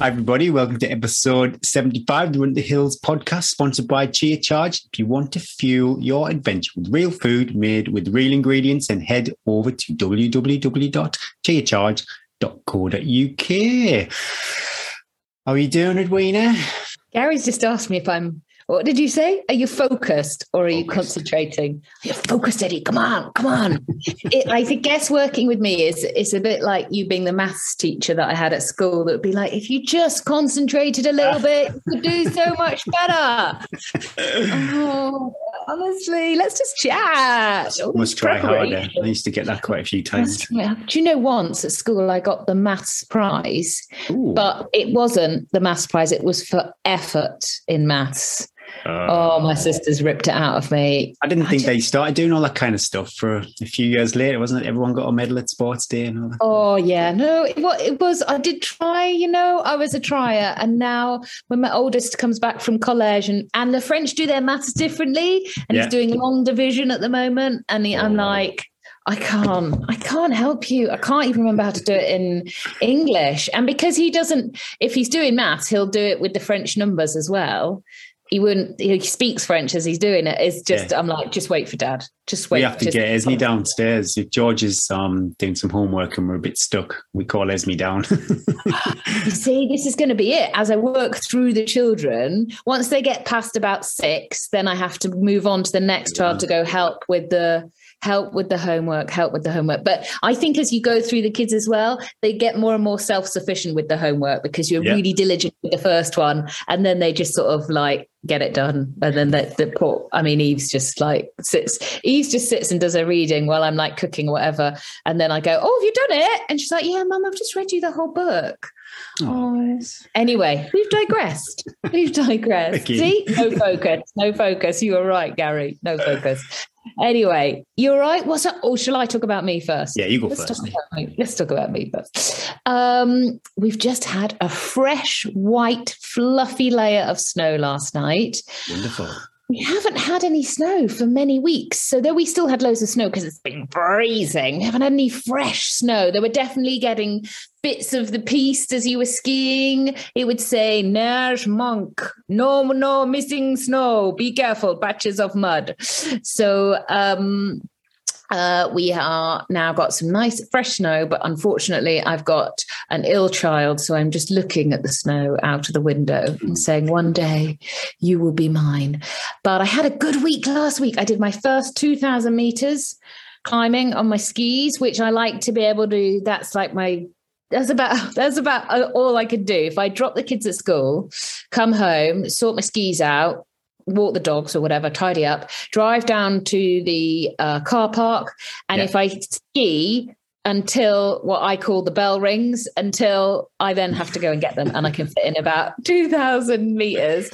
Hi, everybody. Welcome to episode 75 of the Run the Hills podcast, sponsored by Chia Charge. If you want to fuel your adventure with real food made with real ingredients, then head over to www.chiacharge.co.uk. How are you doing, Edwina? Gary's just asked me if I'm what did you say? Are you focused or are you concentrating? You're focused, Eddie? Come on, come on. it, I think guess working with me is it's a bit like you being the maths teacher that I had at school that would be like, if you just concentrated a little bit, you could do so much better. oh, honestly, let's just chat. Must try harder. I used to get that quite a few times. Do you know once at school I got the maths prize, Ooh. but it wasn't the maths prize, it was for effort in maths. Uh, oh, my sisters ripped it out of me. I didn't think I just, they started doing all that kind of stuff for a few years later, wasn't it? Everyone got a medal at sports day and all that. Oh yeah, no, it, it was. I did try, you know, I was a trier, and now when my oldest comes back from college, and and the French do their maths differently, and yeah. he's doing long division at the moment, and he, I'm oh. like. I can't. I can't help you. I can't even remember how to do it in English. And because he doesn't, if he's doing maths, he'll do it with the French numbers as well he wouldn't he speaks french as he's doing it it's just yeah. i'm like just wait for dad. Just wait. we have to get esme downstairs. If george is um doing some homework and we're a bit stuck we call esme down. You see this is going to be it. As i work through the children once they get past about six then i have to move on to the next yeah. child to go help with the help with the homework, help with the homework. But I think as you go through the kids as well, they get more and more self sufficient with the homework because you're yeah. really diligent with the first one. And then they just sort of like get it done. And then the, the poor, I mean, Eve's just like sits, Eve just sits and does her reading while I'm like cooking or whatever. And then I go, Oh, have you done it? And she's like, Yeah, mum, I've just read you the whole book. Oh. Anyway, we've digressed. we've digressed. See, no focus, no focus. You were right, Gary. No focus. Anyway, you're right. What's up? Or shall I talk about me first? Yeah, you go Let's first. Talk Let's talk about me first. Um, we've just had a fresh, white, fluffy layer of snow last night. Wonderful we haven't had any snow for many weeks. So though we still had loads of snow because it's been freezing, we haven't had any fresh snow. They were definitely getting bits of the piece as you were skiing. It would say Nash Monk, no, no missing snow. Be careful, patches of mud. So um uh, we are now got some nice fresh snow, but unfortunately, I've got an ill child. So I'm just looking at the snow out of the window and saying, One day you will be mine. But I had a good week last week. I did my first 2,000 meters climbing on my skis, which I like to be able to. That's like my that's about that's about all I could do. If I drop the kids at school, come home, sort my skis out, walk the dogs or whatever, tidy up, drive down to the uh, car park. And yeah. if I ski until what I call the bell rings, until I then have to go and get them, and I can fit in about 2,000 meters.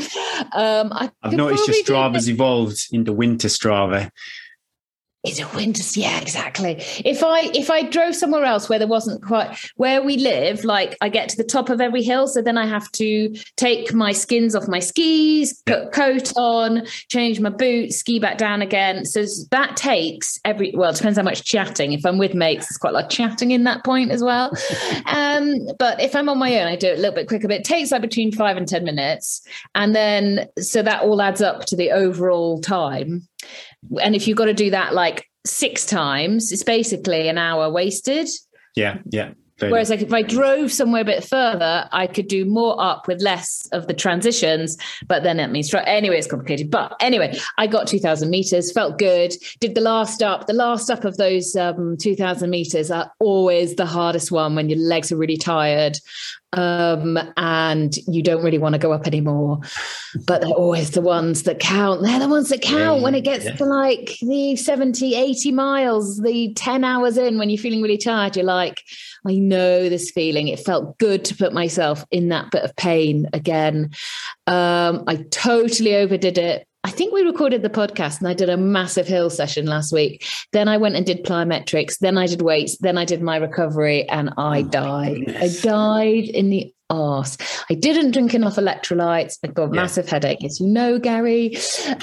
Um, I have noticed your Strava's evolved into winter Strava is a winter? Yeah exactly. If i if i drove somewhere else where there wasn't quite where we live like i get to the top of every hill so then i have to take my skins off my skis put coat on change my boots ski back down again. So that takes every well it depends how much chatting. If i'm with mates there's quite a lot of chatting in that point as well. Um but if i'm on my own i do it a little bit quicker but it takes like between five and ten minutes. And then so that all adds up to the overall time and if you've got to do that like six times, it's basically an hour wasted. Yeah, yeah. Whereas like if I drove somewhere a bit further, I could do more up with less of the transitions, but then it means anyway, it's complicated. But anyway, I got 2000 meters, felt good. Did the last up. The last up of those um, 2000 meters are always the hardest one when your legs are really tired um, and you don't really want to go up anymore. But they're always the ones that count. They're the ones that count yeah, when it gets yeah. to like the 70, 80 miles, the 10 hours in when you're feeling really tired. You're like, I know this feeling. It felt good to put myself in that bit of pain again. Um, I totally overdid it. I think we recorded the podcast and I did a massive hill session last week. Then I went and did plyometrics. Then I did weights. Then I did my recovery and I oh died. I died in the arse. I didn't drink enough electrolytes. I got a Yeah. massive headache, as you know, Gary.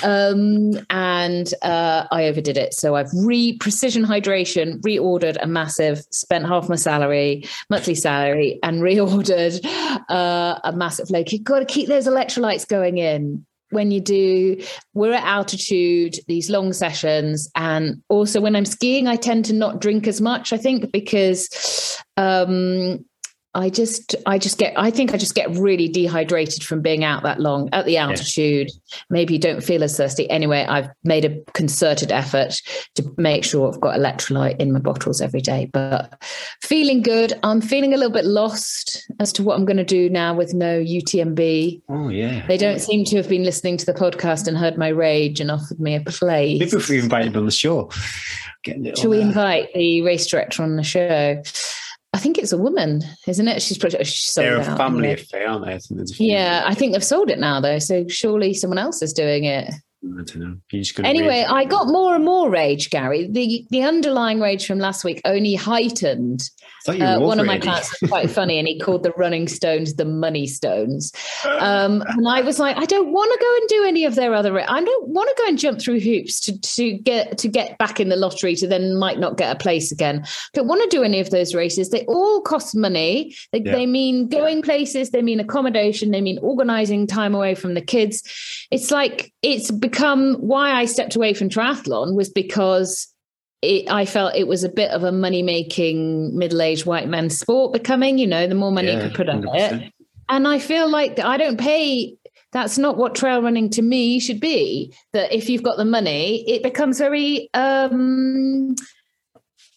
Um, and uh, I overdid it. So I've re precision hydration, reordered a massive, spent half my salary, monthly salary, and reordered uh, a massive load. you've got to keep those electrolytes going in when you do we're at altitude these long sessions and also when i'm skiing i tend to not drink as much i think because um I just, I just get, I think I just get really dehydrated from being out that long at the altitude. Maybe you don't feel as thirsty. Anyway, I've made a concerted effort to make sure I've got electrolyte in my bottles every day. But feeling good. I'm feeling a little bit lost as to what I'm going to do now with no UTMB. Oh yeah. They don't seem to have been listening to the podcast and heard my rage and offered me a place. Maybe if we invited on the show. Get a little, Shall we uh, invite the race director on the show? I think it's a woman, isn't it? She's pretty. She's They're a out, family affair, aren't they? I think there's a few- Yeah, I think they've sold it now though. So surely someone else is doing it. I don't know. You're just gonna Anyway, rage. I got more and more rage, Gary. The the underlying rage from last week only heightened. I thought you were Uh, one of my clients was quite funny, and he called the running stones the money stones. Um, and I was like, I don't want to go and do any of their other. I don't want to go and jump through hoops to to get to get back in the lottery to then might not get a place again. Don't want to do any of those races. They all cost money. They, Yeah. they mean going places. They mean accommodation. They mean organizing time away from the kids. It's like it's become why I stepped away from triathlon was because it, I felt it was a bit of a money making middle aged white man sport becoming, you know, the more money you Yeah, could put on 100%. it. And I feel like I don't pay. That's not what trail running to me should be. That if you've got the money, it becomes very, um,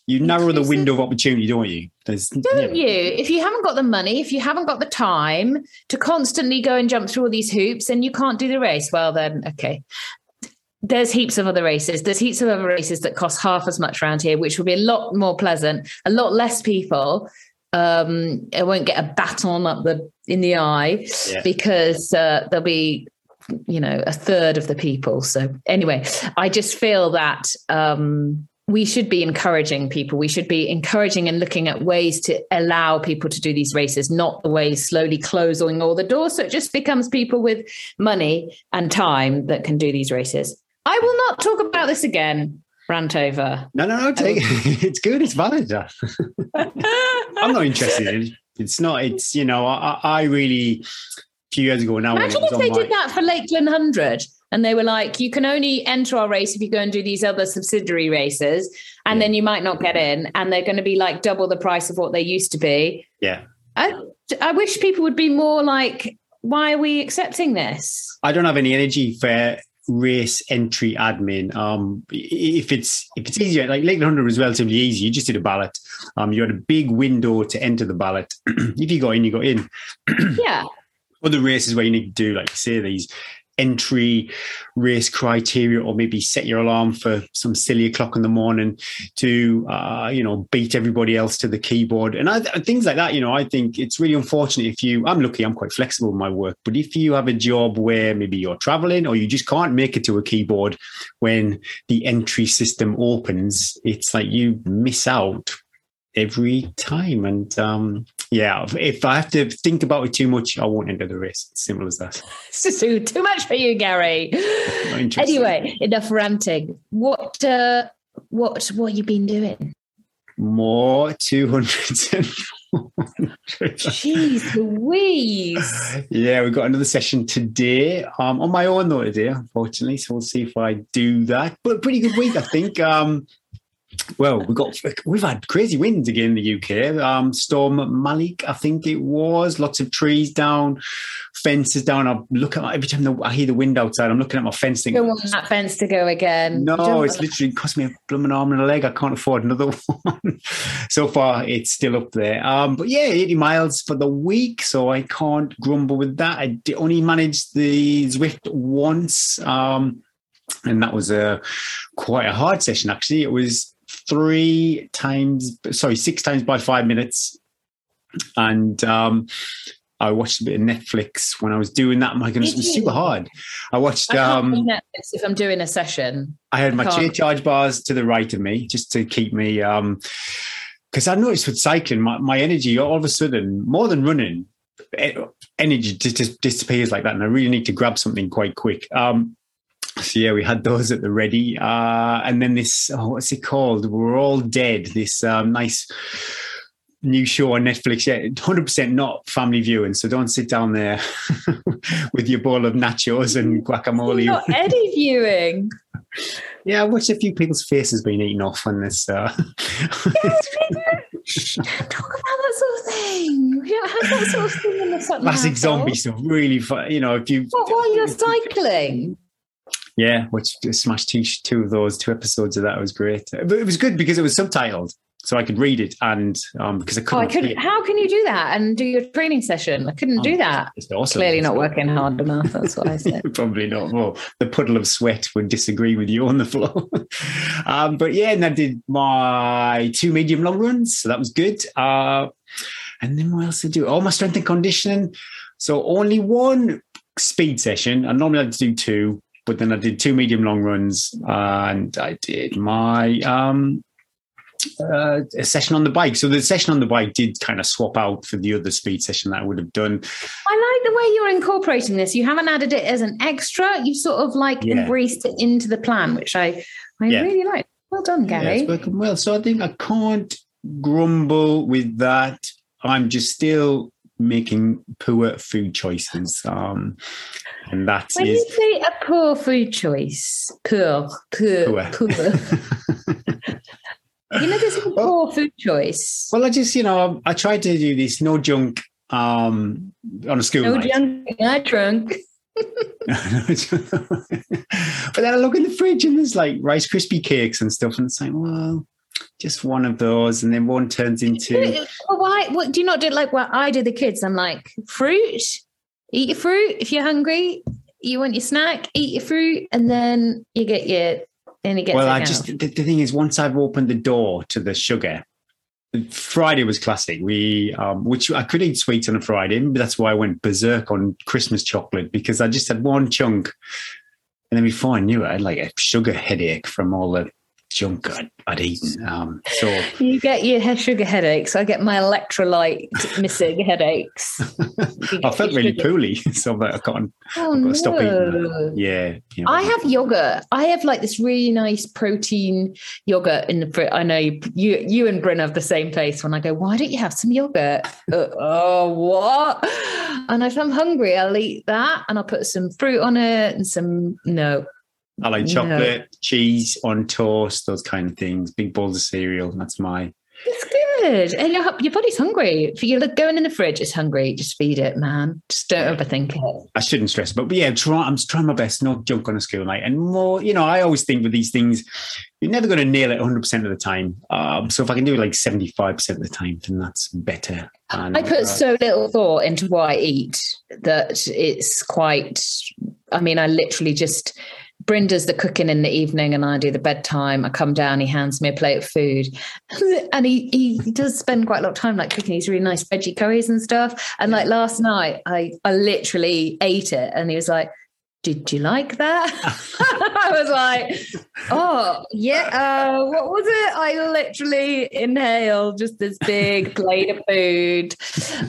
You narrow the window of opportunity, don't you? There's, don't you? If you haven't got the money, if you haven't got the time to constantly go and jump through all these hoops and you can't do the race, well, then, okay. There's heaps of other races. There's heaps of other races that cost half as much around here, which will be a lot more pleasant, a lot less people. Um, it won't get a baton up the in the eye Yeah. because uh, there'll be, you know, a third of the people. So anyway, I just feel that um, we should be encouraging people. We should be encouraging and looking at ways to allow people to do these races, not the way slowly closing all the doors. So it just becomes people with money and time that can do these races. I will not talk about this again. Rant over. No, no, no. Take, it's good. It's valid. I'm not interested in it. It's not. It's you know. I, I really a few years ago now. Imagine if they my- did that for Lakeland 100 and they were like, you can only enter our race if you go and do these other subsidiary races, and Yeah. then you might not get in, and they're going to be like double the price of what they used to be. Yeah. I, I wish people would be more like, why are we accepting this? I don't have any energy for race entry admin. Um, if it's if it's easier, like Lake 100 was relatively easy. You just did a ballot. Um, you had a big window to enter the ballot. if you got in, you got in. Yeah. Other races where you need to do, like say, these entry race criteria, or maybe set your alarm for some silly o'clock in the morning to, uh, you know, beat everybody else to the keyboard and I, things like that. You know, I think it's really unfortunate if you. I'm lucky, I'm quite flexible in my work, but if you have a job where maybe you're traveling or you just can't make it to a keyboard when the entry system opens, it's like you miss out every time. And um, yeah, if I have to think about it too much, I won't enter the race. It's simple as that. Too, too much for you, Gary. Anyway, enough ranting. What, uh, what, what you been doing? More 200s and 400s. Jeez Louise. Yeah, we've got another session today. Um, on my own though today, unfortunately. So we'll see if I do that. But pretty good week, I think. Um, well, we've got we've had crazy winds again in the UK. Um, Storm Malik, I think it was. Lots of trees down, fences down. I look at every time the, I hear the wind outside. I'm looking at my fence thinking, Don't want that fence to go again. No, it's literally cost me a blooming arm and a leg. I can't afford another one. so far, it's still up there. Um, but yeah, 80 miles for the week, so I can't grumble with that. I only managed the Zwift once, um, and that was a quite a hard session. Actually, it was three times, sorry, six times by five minutes, and um, I watched a bit of Netflix when I was doing that. My goodness, it was super hard. I watched. I um, Netflix if I'm doing a session. I had my Can't. Chia Charge bars to the right of me just to keep me um because I noticed with cycling, my, my energy all of a sudden, more than running, energy just, just disappears like that, and I really need to grab something quite quick. Um, so yeah, we had those at the ready, uh, and then this oh, what's it called? We're all dead. This um, nice new show on Netflix. Yeah, hundred percent not family viewing. So don't sit down there with your bowl of nachos and guacamole. Not Eddie viewing. Yeah, I watched a few people's faces being eaten off on this. Uh... Talk about that sort of thing. We don't have that sort of thing in the Classic zombie stuff. Really fun. You know, if you. What, while you're cycling? Yeah, which smashed two, two of those, two episodes of that was great. But it was good because it was subtitled so I could read it and um, because I couldn't. Oh, I could, how can you do that and do your training session? I couldn't do that. It's awesome. Clearly not working hard enough. That's what I said. Probably not. Well, the puddle of sweat would disagree with you on the floor. um, but yeah, and I did my two medium long runs, so that was good. Uh, and then what else did I do? All my strength and conditioning. So only one speed session. I normally like to do two, but then I did two medium long runs, and I did my um, uh, a session on the bike. So the session on the bike did kind of swap out for the other speed session that I would have done. I like the way you're incorporating this. You haven't added it as an extra. You sort of like yeah. embraced it into the plan, which I I yeah. really like. Well done, Gary. Yeah, it's working well. So I think I can't grumble with that. I'm just still making poor food choices. Um, and that when is, you say a poor food choice, poor, poor, poor. poor. You know, there's a poor food choice. Well, I just, you know, I tried to do this no junk um, on a school no night. junk, not drunk. but then I look in the fridge and there's like Rice Krispie cakes and stuff, and it's like, well, just one of those, and then one turns into. Well, why? What do you not do? Like what I do the kids? I'm like, fruit. Eat your fruit if you're hungry. You want your snack, eat your fruit, and then you get your and it gets well, I just the, the, thing is, once I've opened the door to the sugar, Friday was classic. We, um, which I could eat sweets on a Friday, but that's why I went berserk on Christmas chocolate because I just had one chunk, and then before I knew it, I had like a sugar headache from all the junk I'd, I'd eaten. Um, so you get your sugar headaches. I get my electrolyte missing headaches. I felt really sugar. poorly, so I can't. Oh, I've got to no. stop eating. Yeah, you know, I have yogurt. I have like this really nice protein yogurt in the fridge. I know you, you, you and Bryn have the same face. When I go, why don't you have some yogurt? uh, oh, what? And if I'm hungry, I'll eat that, and I'll put some fruit on it and some no I like chocolate, no. cheese on toast, those kind of things. Big bowls of cereal. That's my. It's good, and your your body's hungry. If you look going in the fridge, it's hungry. Just feed it, man. Just don't overthink it. I shouldn't stress, but, but yeah, try, I'm trying my best not junk on a school night, and more. You know, I always think with these things, you're never going to nail it 100 percent of the time. Um, so if I can do it like 75 percent of the time, then that's better. And, I put uh, so little thought into what I eat that it's quite. I mean, I literally just Bryn does the cooking in the evening and I do the bedtime. I come down, he hands me a plate of food. and he, he does spend quite a lot of time like cooking these really nice veggie curries and stuff. And like last night, I, I literally ate it and he was like, did you like that? I was like, oh, yeah. Uh, what was it? I literally inhaled just this big plate of food.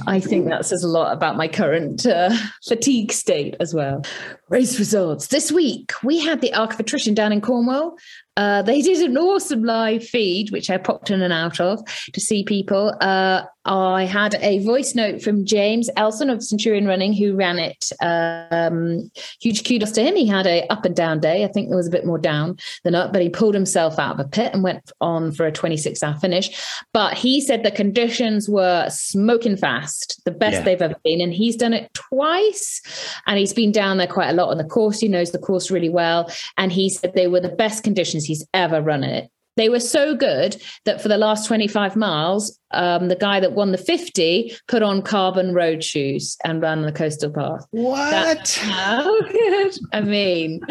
I think that says a lot about my current uh, fatigue state as well. Race results. This week, we had the Arc of Attrition down in Cornwall. Uh, they did an awesome live feed, which I popped in and out of to see people. Uh, I had a voice note from James Elson of Centurion Running, who ran it. Um, huge kudos to him. He had a up and down day. I think there was a bit more down than up, but he pulled himself out of a pit and went on for a 26 hour finish. But he said the conditions were smoking fast, the best yeah. they've ever been. And he's done it twice. And he's been down there quite a lot on the course. He knows the course really well. And he said they were the best conditions he's ever run it. They were so good that for the last 25 miles, um, the guy that won the 50 put on carbon road shoes and ran the coastal path. What? That's how good. I mean,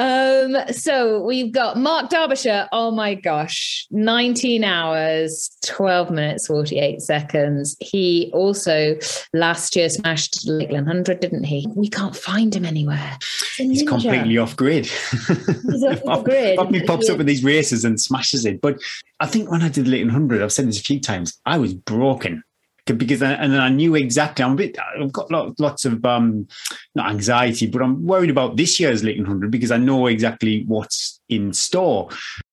um, so we've got Mark Derbyshire. Oh my gosh, 19 hours, 12 minutes, 48 seconds. He also last year smashed Lakeland 100, didn't he? We can't find him anywhere. He's completely off grid. He's off grid. He pops up in these races and smashes it. But I think when I did Lakeland 100, I've said this a few times, I was broken because I, and I knew exactly. I'm a bit. I've got lots, lots of um, not anxiety, but I'm worried about this year's Lakeland Hundred because I know exactly what's in store.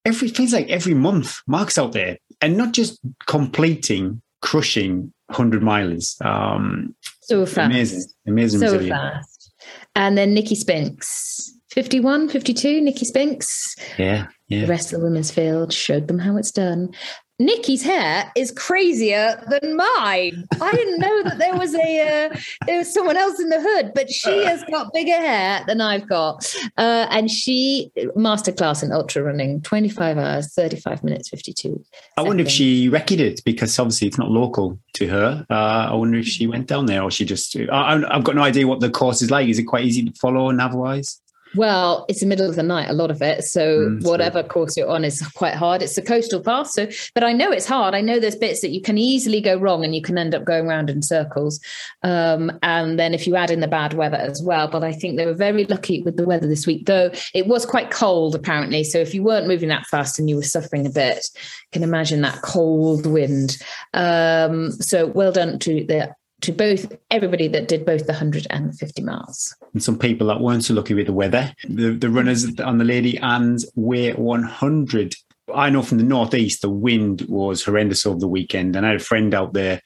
Every feels like every month, Mark's out there, and not just completing, crushing hundred milers. Um, so fast, amazing, amazing, so resilient. fast. And then Nicky Spinks, 51, 52, Nicky Spinks. Yeah, yeah. The rest of the women's field showed them how it's done. Nicky's hair is crazier than mine. I didn't know that there was a uh, there was someone else in the hood, but she has got bigger hair than I've got. Uh, and she masterclass in ultra running, twenty five hours, thirty five minutes, fifty two. I wonder if she recorded it because obviously it's not local to her. Uh, I wonder if she went down there or she just. I, I've got no idea what the course is like. Is it quite easy to follow nav wise? Well, it's the middle of the night, a lot of it. So mm, whatever true. course you're on is quite hard. It's a coastal path. So, but I know it's hard. I know there's bits that you can easily go wrong and you can end up going around in circles. Um, and then if you add in the bad weather as well. But I think they were very lucky with the weather this week, though it was quite cold apparently. So if you weren't moving that fast and you were suffering a bit, you can imagine that cold wind. Um, so well done to the to both everybody that did both the 150 miles. And some people that weren't so lucky with the weather, the, the runners on the Lady Anne's Way 100. I know from the northeast, the wind was horrendous over the weekend. And I had a friend out there,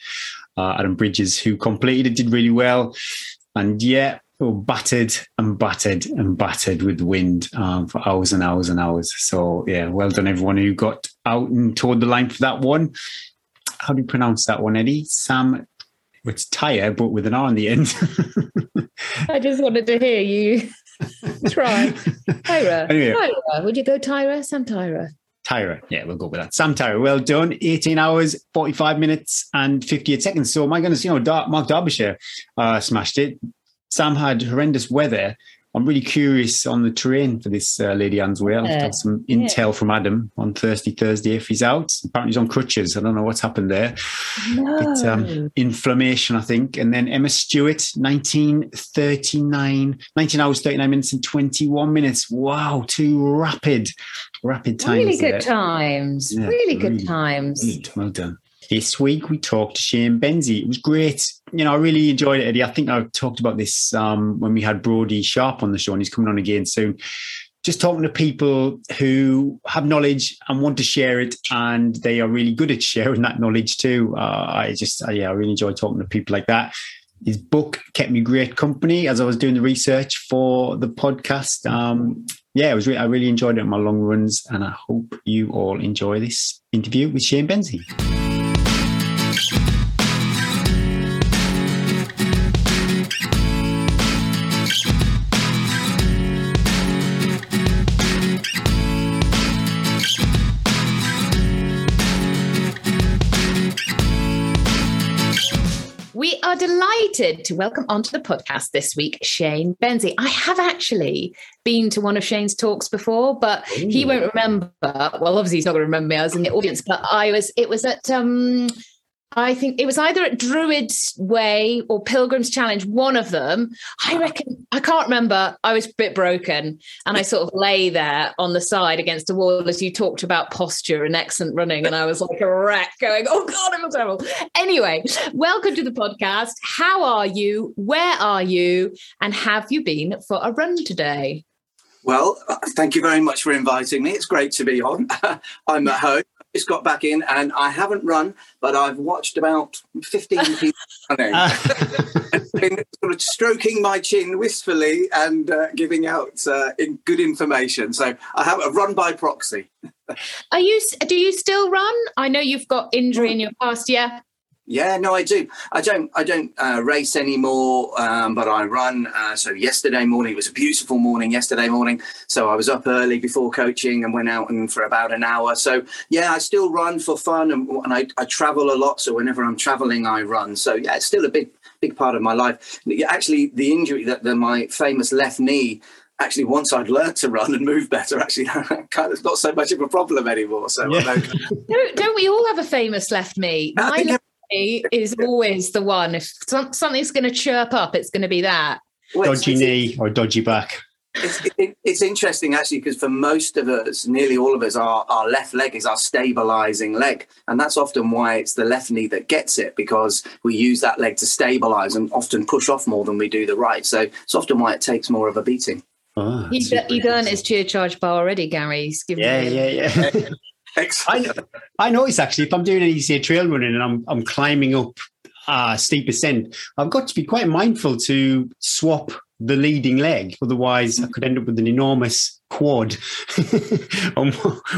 uh, Adam Bridges, who completed it, did really well. And yeah, were battered and battered and battered with wind um, for hours and hours and hours. So yeah, well done everyone who got out and toward the line for that one. How do you pronounce that one, Eddie? Sam it's Tyre, but with an R on the end. I just wanted to hear you try. Tyra. Anyway. Tyra. Would you go Tyra? Sam Tyra. Tyra. Yeah, we'll go with that. Sam Tyra. Well done. 18 hours, 45 minutes, and 58 seconds. So, my goodness, you know, Mark Derbyshire uh, smashed it. Sam had horrendous weather I'm really curious on the terrain for this uh, Lady Anne's Way. I'll have some intel yeah. from Adam on Thursday, Thursday if he's out. Apparently he's on crutches. I don't know what's happened there. No. But, um, inflammation, I think. And then Emma Stewart, 1939, 19 hours, 39 minutes and 21 minutes. Wow, two rapid, rapid times. Really good there. times. Yeah, really, really good times. Well done. This week we talked to Shane Benzie. It was great. You know, I really enjoyed it, Eddie. I think I talked about this um, when we had Brody Sharp on the show, and he's coming on again soon. Just talking to people who have knowledge and want to share it, and they are really good at sharing that knowledge too. Uh, I just, uh, yeah, I really enjoy talking to people like that. His book kept me great company as I was doing the research for the podcast. Um, yeah, it was. Re- I really enjoyed it on my long runs, and I hope you all enjoy this interview with Shane Benzie. Delighted to welcome onto the podcast this week Shane Benzie. I have actually been to one of Shane's talks before, but Ooh. he won't remember. Well, obviously he's not going to remember me. I was in the audience, but I was. It was at um, I think it was either at Druid's Way or Pilgrim's Challenge, one of them. I reckon, I can't remember. I was a bit broken and I sort of lay there on the side against a wall as you talked about posture and excellent running. And I was like a wreck going, oh God, I'm a terrible. Anyway, welcome to the podcast. How are you? Where are you? And have you been for a run today? Well, thank you very much for inviting me. It's great to be on. I'm at home just got back in and I haven't run, but I've watched about 15 people running. been sort of stroking my chin wistfully and uh, giving out uh, in good information. So I have a run by proxy. Are you? Do you still run? I know you've got injury in your past. Yeah. Yeah, no, I do. I don't. I don't uh, race anymore, um, but I run. Uh, so yesterday morning it was a beautiful morning. Yesterday morning, so I was up early before coaching and went out and for about an hour. So yeah, I still run for fun, and, and I, I travel a lot. So whenever I'm traveling, I run. So yeah, it's still a big big part of my life. Actually, the injury that the, my famous left knee actually once I'd learned to run and move better, actually kind of not so much of a problem anymore. So yeah. don't, don't, we all have a famous left knee? My is always the one. If something's going to chirp up, it's going to be that. dodgy knee or dodgy back. it's, it, it's interesting actually because for most of us, nearly all of us, our, our left leg is our stabilizing leg. And that's often why it's the left knee that gets it because we use that leg to stabilize and often push off more than we do the right. So it's often why it takes more of a beating. Ah, oh, he's, he's earned his Chia Charge bar already, Gary. He's given yeah, yeah, yeah, I, I notice actually if I'm doing an easier trail running and I'm I'm climbing up uh, steep ascent, I've got to be quite mindful to swap the leading leg. Otherwise, I could end up with an enormous quad on,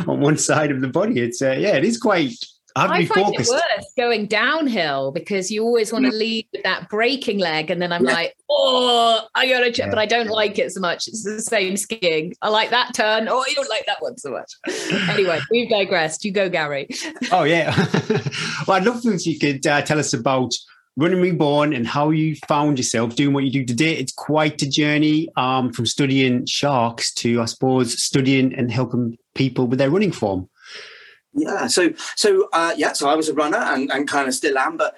on one side of the body. It's uh, yeah, it is quite. I, find focused. it worse going downhill because you always want to lead with that braking leg, and then I'm yeah. like, oh, I gotta check, yeah. but I don't like it so much. It's the same skiing. I like that turn. Oh, you don't like that one so much. anyway, we've digressed. You go, Gary. oh yeah. well, I'd love if you could uh, tell us about Running Reborn and how you found yourself doing what you do today. It's quite a journey um, from studying sharks to, I suppose, studying and helping people with their running form. Yeah, so so uh, yeah, so I was a runner and, and kind of still am, but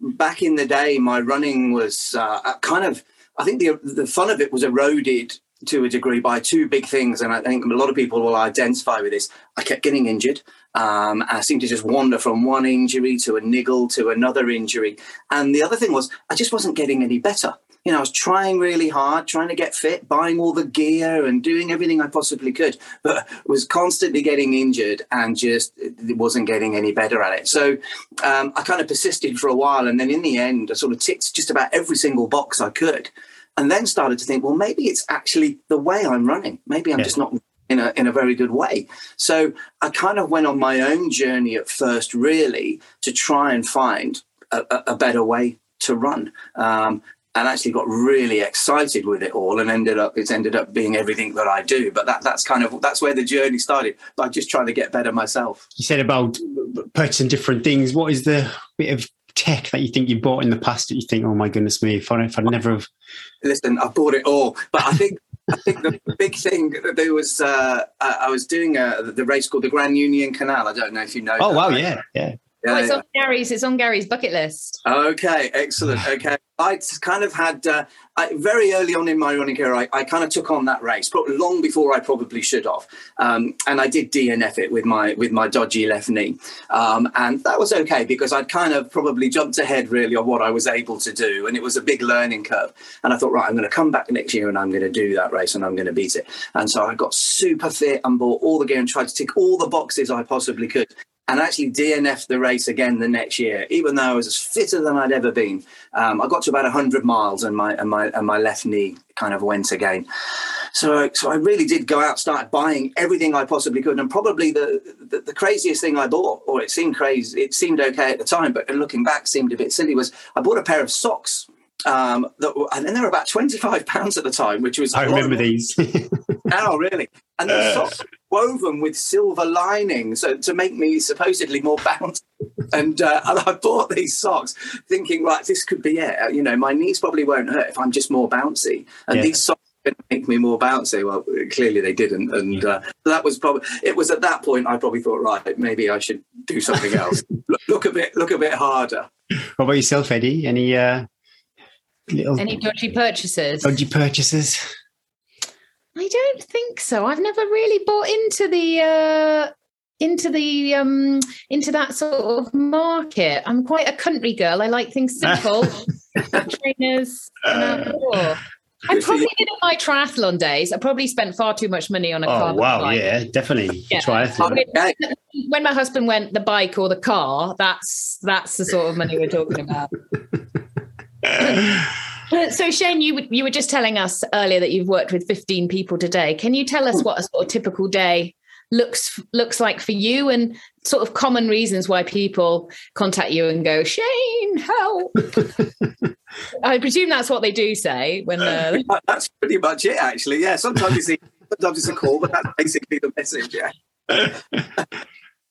back in the day, my running was uh, kind of. I think the the fun of it was eroded to a degree by two big things, and I think a lot of people will identify with this. I kept getting injured. Um, I seemed to just wander from one injury to a niggle to another injury, and the other thing was I just wasn't getting any better. You know, I was trying really hard, trying to get fit, buying all the gear and doing everything I possibly could, but was constantly getting injured and just wasn't getting any better at it. So um, I kind of persisted for a while, and then in the end, I sort of ticked just about every single box I could and then started to think, well, maybe it's actually the way I'm running. Maybe I'm yeah. just not in a in a very good way. So I kind of went on my own journey at first, really, to try and find a, a better way to run. Um, and actually got really excited with it all and ended up it's ended up being everything that I do but that that's kind of that's where the journey started by just trying to get better myself you said about purchasing different things what is the bit of tech that you think you bought in the past that you think oh my goodness me if I, if I'd never have listen, I bought it all. But I think I think the big thing that there was uh, I was doing a, the race called the Grand Union Canal. I don't know if you know. Oh wow, yeah, yeah. Yeah, oh, it's yeah. on Gary's. It's on Gary's bucket list. Okay, excellent. Okay, I kind of had uh, I, very early on in my running career. I, I, kind of took on that race, but long before I probably should have. Um, and I did DNF it with my with my dodgy left knee, um, and that was okay because I'd kind of probably jumped ahead really of what I was able to do, and it was a big learning curve. And I thought, right, I'm going to come back next year and I'm going to do that race and I'm going to beat it. And so I got super fit and bought all the gear and tried to tick all the boxes I possibly could and actually DNF the race again the next year, even though I was as fitter than I'd ever been. Um, I got to about 100 miles and my, and, my, and my left knee kind of went again. So, so I really did go out, start buying everything I possibly could. And probably the, the, the craziest thing I bought, or it seemed crazy, it seemed okay at the time, but looking back seemed a bit silly, was I bought a pair of socks um, that, and then they were about 25 pounds at the time, which was. I remember these. oh, really? And the socks woven with silver lining, so, to make me supposedly more bouncy. And, uh, and I bought these socks thinking, right, this could be it. You know, my knees probably won't hurt if I'm just more bouncy. And yeah. these socks make me more bouncy. Well, clearly they didn't, and uh, that was probably. It was at that point I probably thought, right, maybe I should do something else. look, look, a bit, look a bit harder. What about yourself, Eddie? Any uh, little any dodgy purchases? Dodgy purchases. I don't think so. I've never really bought into the uh, into the um into that sort of market. I'm quite a country girl. I like things simple. trainers. I probably did in my triathlon days. I probably spent far too much money on a oh, car. wow, bike. yeah, definitely. Yeah. Triathlon. I mean, when my husband went the bike or the car, that's that's the sort of money we're talking about. So Shane, you you were just telling us earlier that you've worked with 15 people today. Can you tell us what a sort of typical day looks looks like for you and sort of common reasons why people contact you and go, Shane, help? I presume that's what they do say when uh... that's pretty much it actually. Yeah. Sometimes it's sometimes it's a call, but that's basically the message, yeah.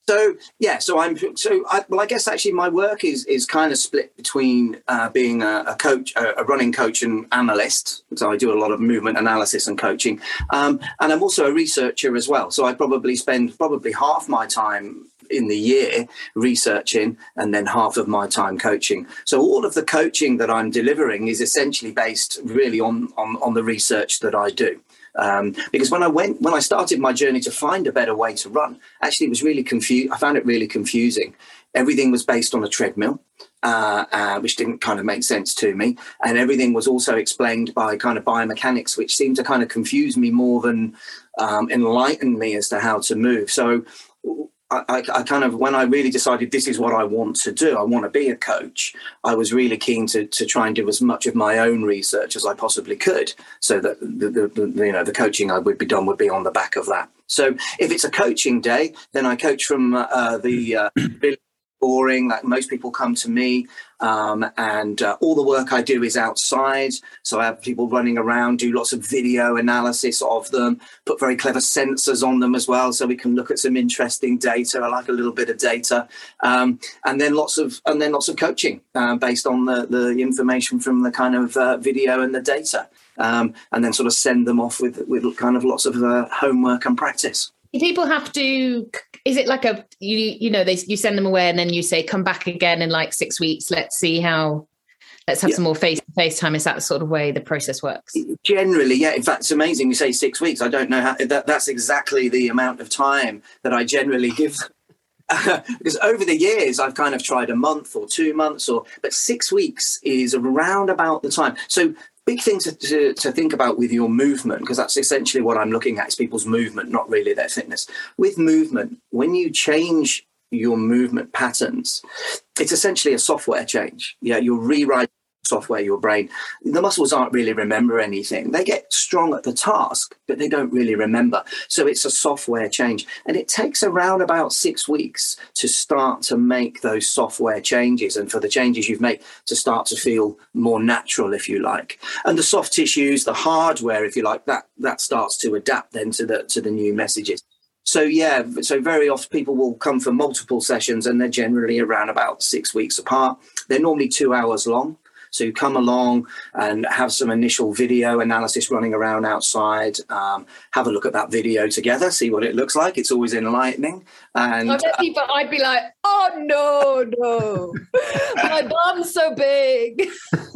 So yeah, so I'm so I, well. I guess actually my work is is kind of split between uh, being a, a coach, a, a, running coach, and analyst. So I do a lot of movement analysis and coaching, um, and I'm also a researcher as well. So I probably spend probably half my time in the year researching and then half of my time coaching. So all of the coaching that I'm delivering is essentially based really on on, on the research that I do. Um, because when I went, when I started my journey to find a better way to run, actually it was really confused. I found it really confusing. Everything was based on a treadmill, uh, uh, which didn't kind of make sense to me, and everything was also explained by kind of biomechanics, which seemed to kind of confuse me more than um, enlighten me as to how to move. So I, I, kind of when I really decided this is what I want to do, I want to be a coach. I was really keen to to try and do as much of my own research as I possibly could, so that the, the, the you know the coaching I would be done would be on the back of that. So if it's a coaching day, then I coach from uh, the uh, boring. Like most people come to me, um, and uh, all the work I do is outside. So I have people running around, do lots of video analysis of them, put very clever sensors on them as well, so we can look at some interesting data. I like a little bit of data, um, and then lots of and then lots of coaching uh, based on the the information from the kind of uh, video and the data. Um, and then sort of send them off with with kind of lots of uh, homework and practice people have to is it like a you you know they you send them away and then you say come back again in like six weeks. Let's see how let's have yeah. some more face to face time is that the sort of way the process works? Generally yeah. In fact it's amazing you say six weeks. I don't know how that, that's exactly the amount of time that i generally give because over the years I've kind of tried a month or two months or but six weeks is around about the time. So big thing to, to, to, think about with your movement, because that's essentially what I'm looking at is people's movement, not really their fitness. With movement, when you change your movement patterns, it's essentially a software change. Yeah, you're rewriting software, your brain. The muscles aren't really remember anything. They get strong at the task, but they don't really remember. So it's a software change. And it takes around about six weeks to start to make those software changes and for the changes you've made to start to feel more natural, if you like. And the soft tissues, the hardware, if you like, that that starts to adapt then to the to the new messages. So yeah, so very often people will come for multiple sessions and they're generally around about six weeks apart. They're normally two hours long. So come along and have some initial video analysis running around outside. Um, have a look at that video together, see what it looks like. It's always enlightening. And I bet people, I'd be like, oh no, no, my bum's so big.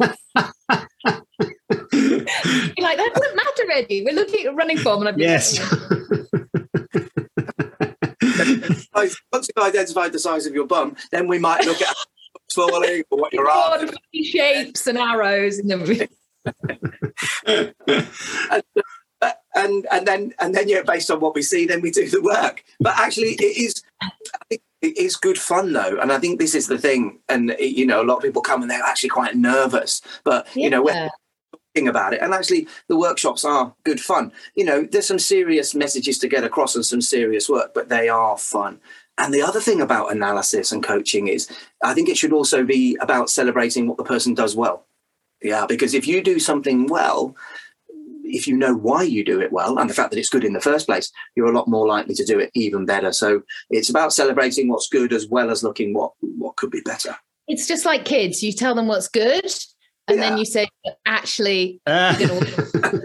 like that doesn't matter, Eddie. We're looking at running form, and I'm yes. Once you've identified the size of your bum, then we might look at or what you're after. shapes and arrows in the and, and and then and then yeah, based on what we see, then we do the work. But actually, it is it is good fun though, and I think this is the thing. And you know, a lot of people come and they're actually quite nervous, but yeah. you know, we're talking about it, and actually, the workshops are good fun. You know, there's some serious messages to get across and some serious work, but they are fun. And the other thing about analysis and coaching is I think it should also be about celebrating what the person does well. Yeah, because if you do something well, if you know why you do it well and the fact that it's good in the first place, you're a lot more likely to do it even better. So it's about celebrating what's good as well as looking what what could be better. It's just like kids. You tell them what's good and yeah. then you say, actually, uh.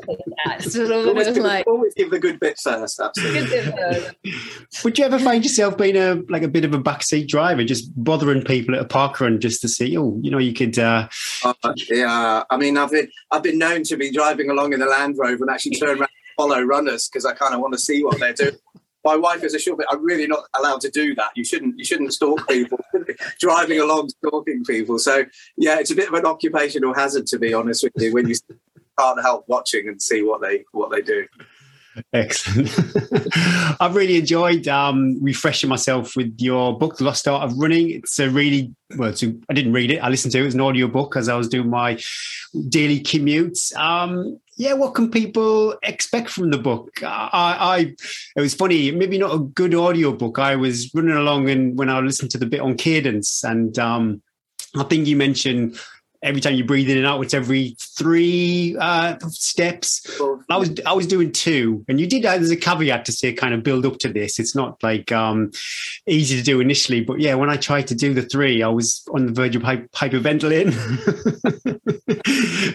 sort of always, give, like, always give the good bits first. Absolutely. Would you ever find yourself being a like a bit of a backseat driver, just bothering people at a park run just to see, oh, you know, you could. Uh... Uh, yeah, I mean, I've been I've been known to be driving along in the Land Rover and actually turn around and follow runners because I kind of want to see what they're doing my wife is a short bit. I'm really not allowed to do that. You shouldn't. You shouldn't stalk people. Driving along, stalking people. So yeah, it's a bit of an occupational hazard to be honest with you. When you can't help watching and see what they what they do. Excellent. I've really enjoyed um, refreshing myself with your book, The Lost Art of Running. It's a really well. It's a, I didn't read it. I listened to it as an audio book as I was doing my daily commutes. Um, yeah, what can people expect from the book? I, I, it was funny, maybe not a good audio book. I was running along and when I listened to the bit on cadence, and um, I think you mentioned every time you breathe in and out, it's every three uh, steps. I was I was doing two, and you did. Uh, there's a caveat to say kind of build up to this. It's not like um, easy to do initially, but yeah, when I tried to do the three, I was on the verge of hyperventilating.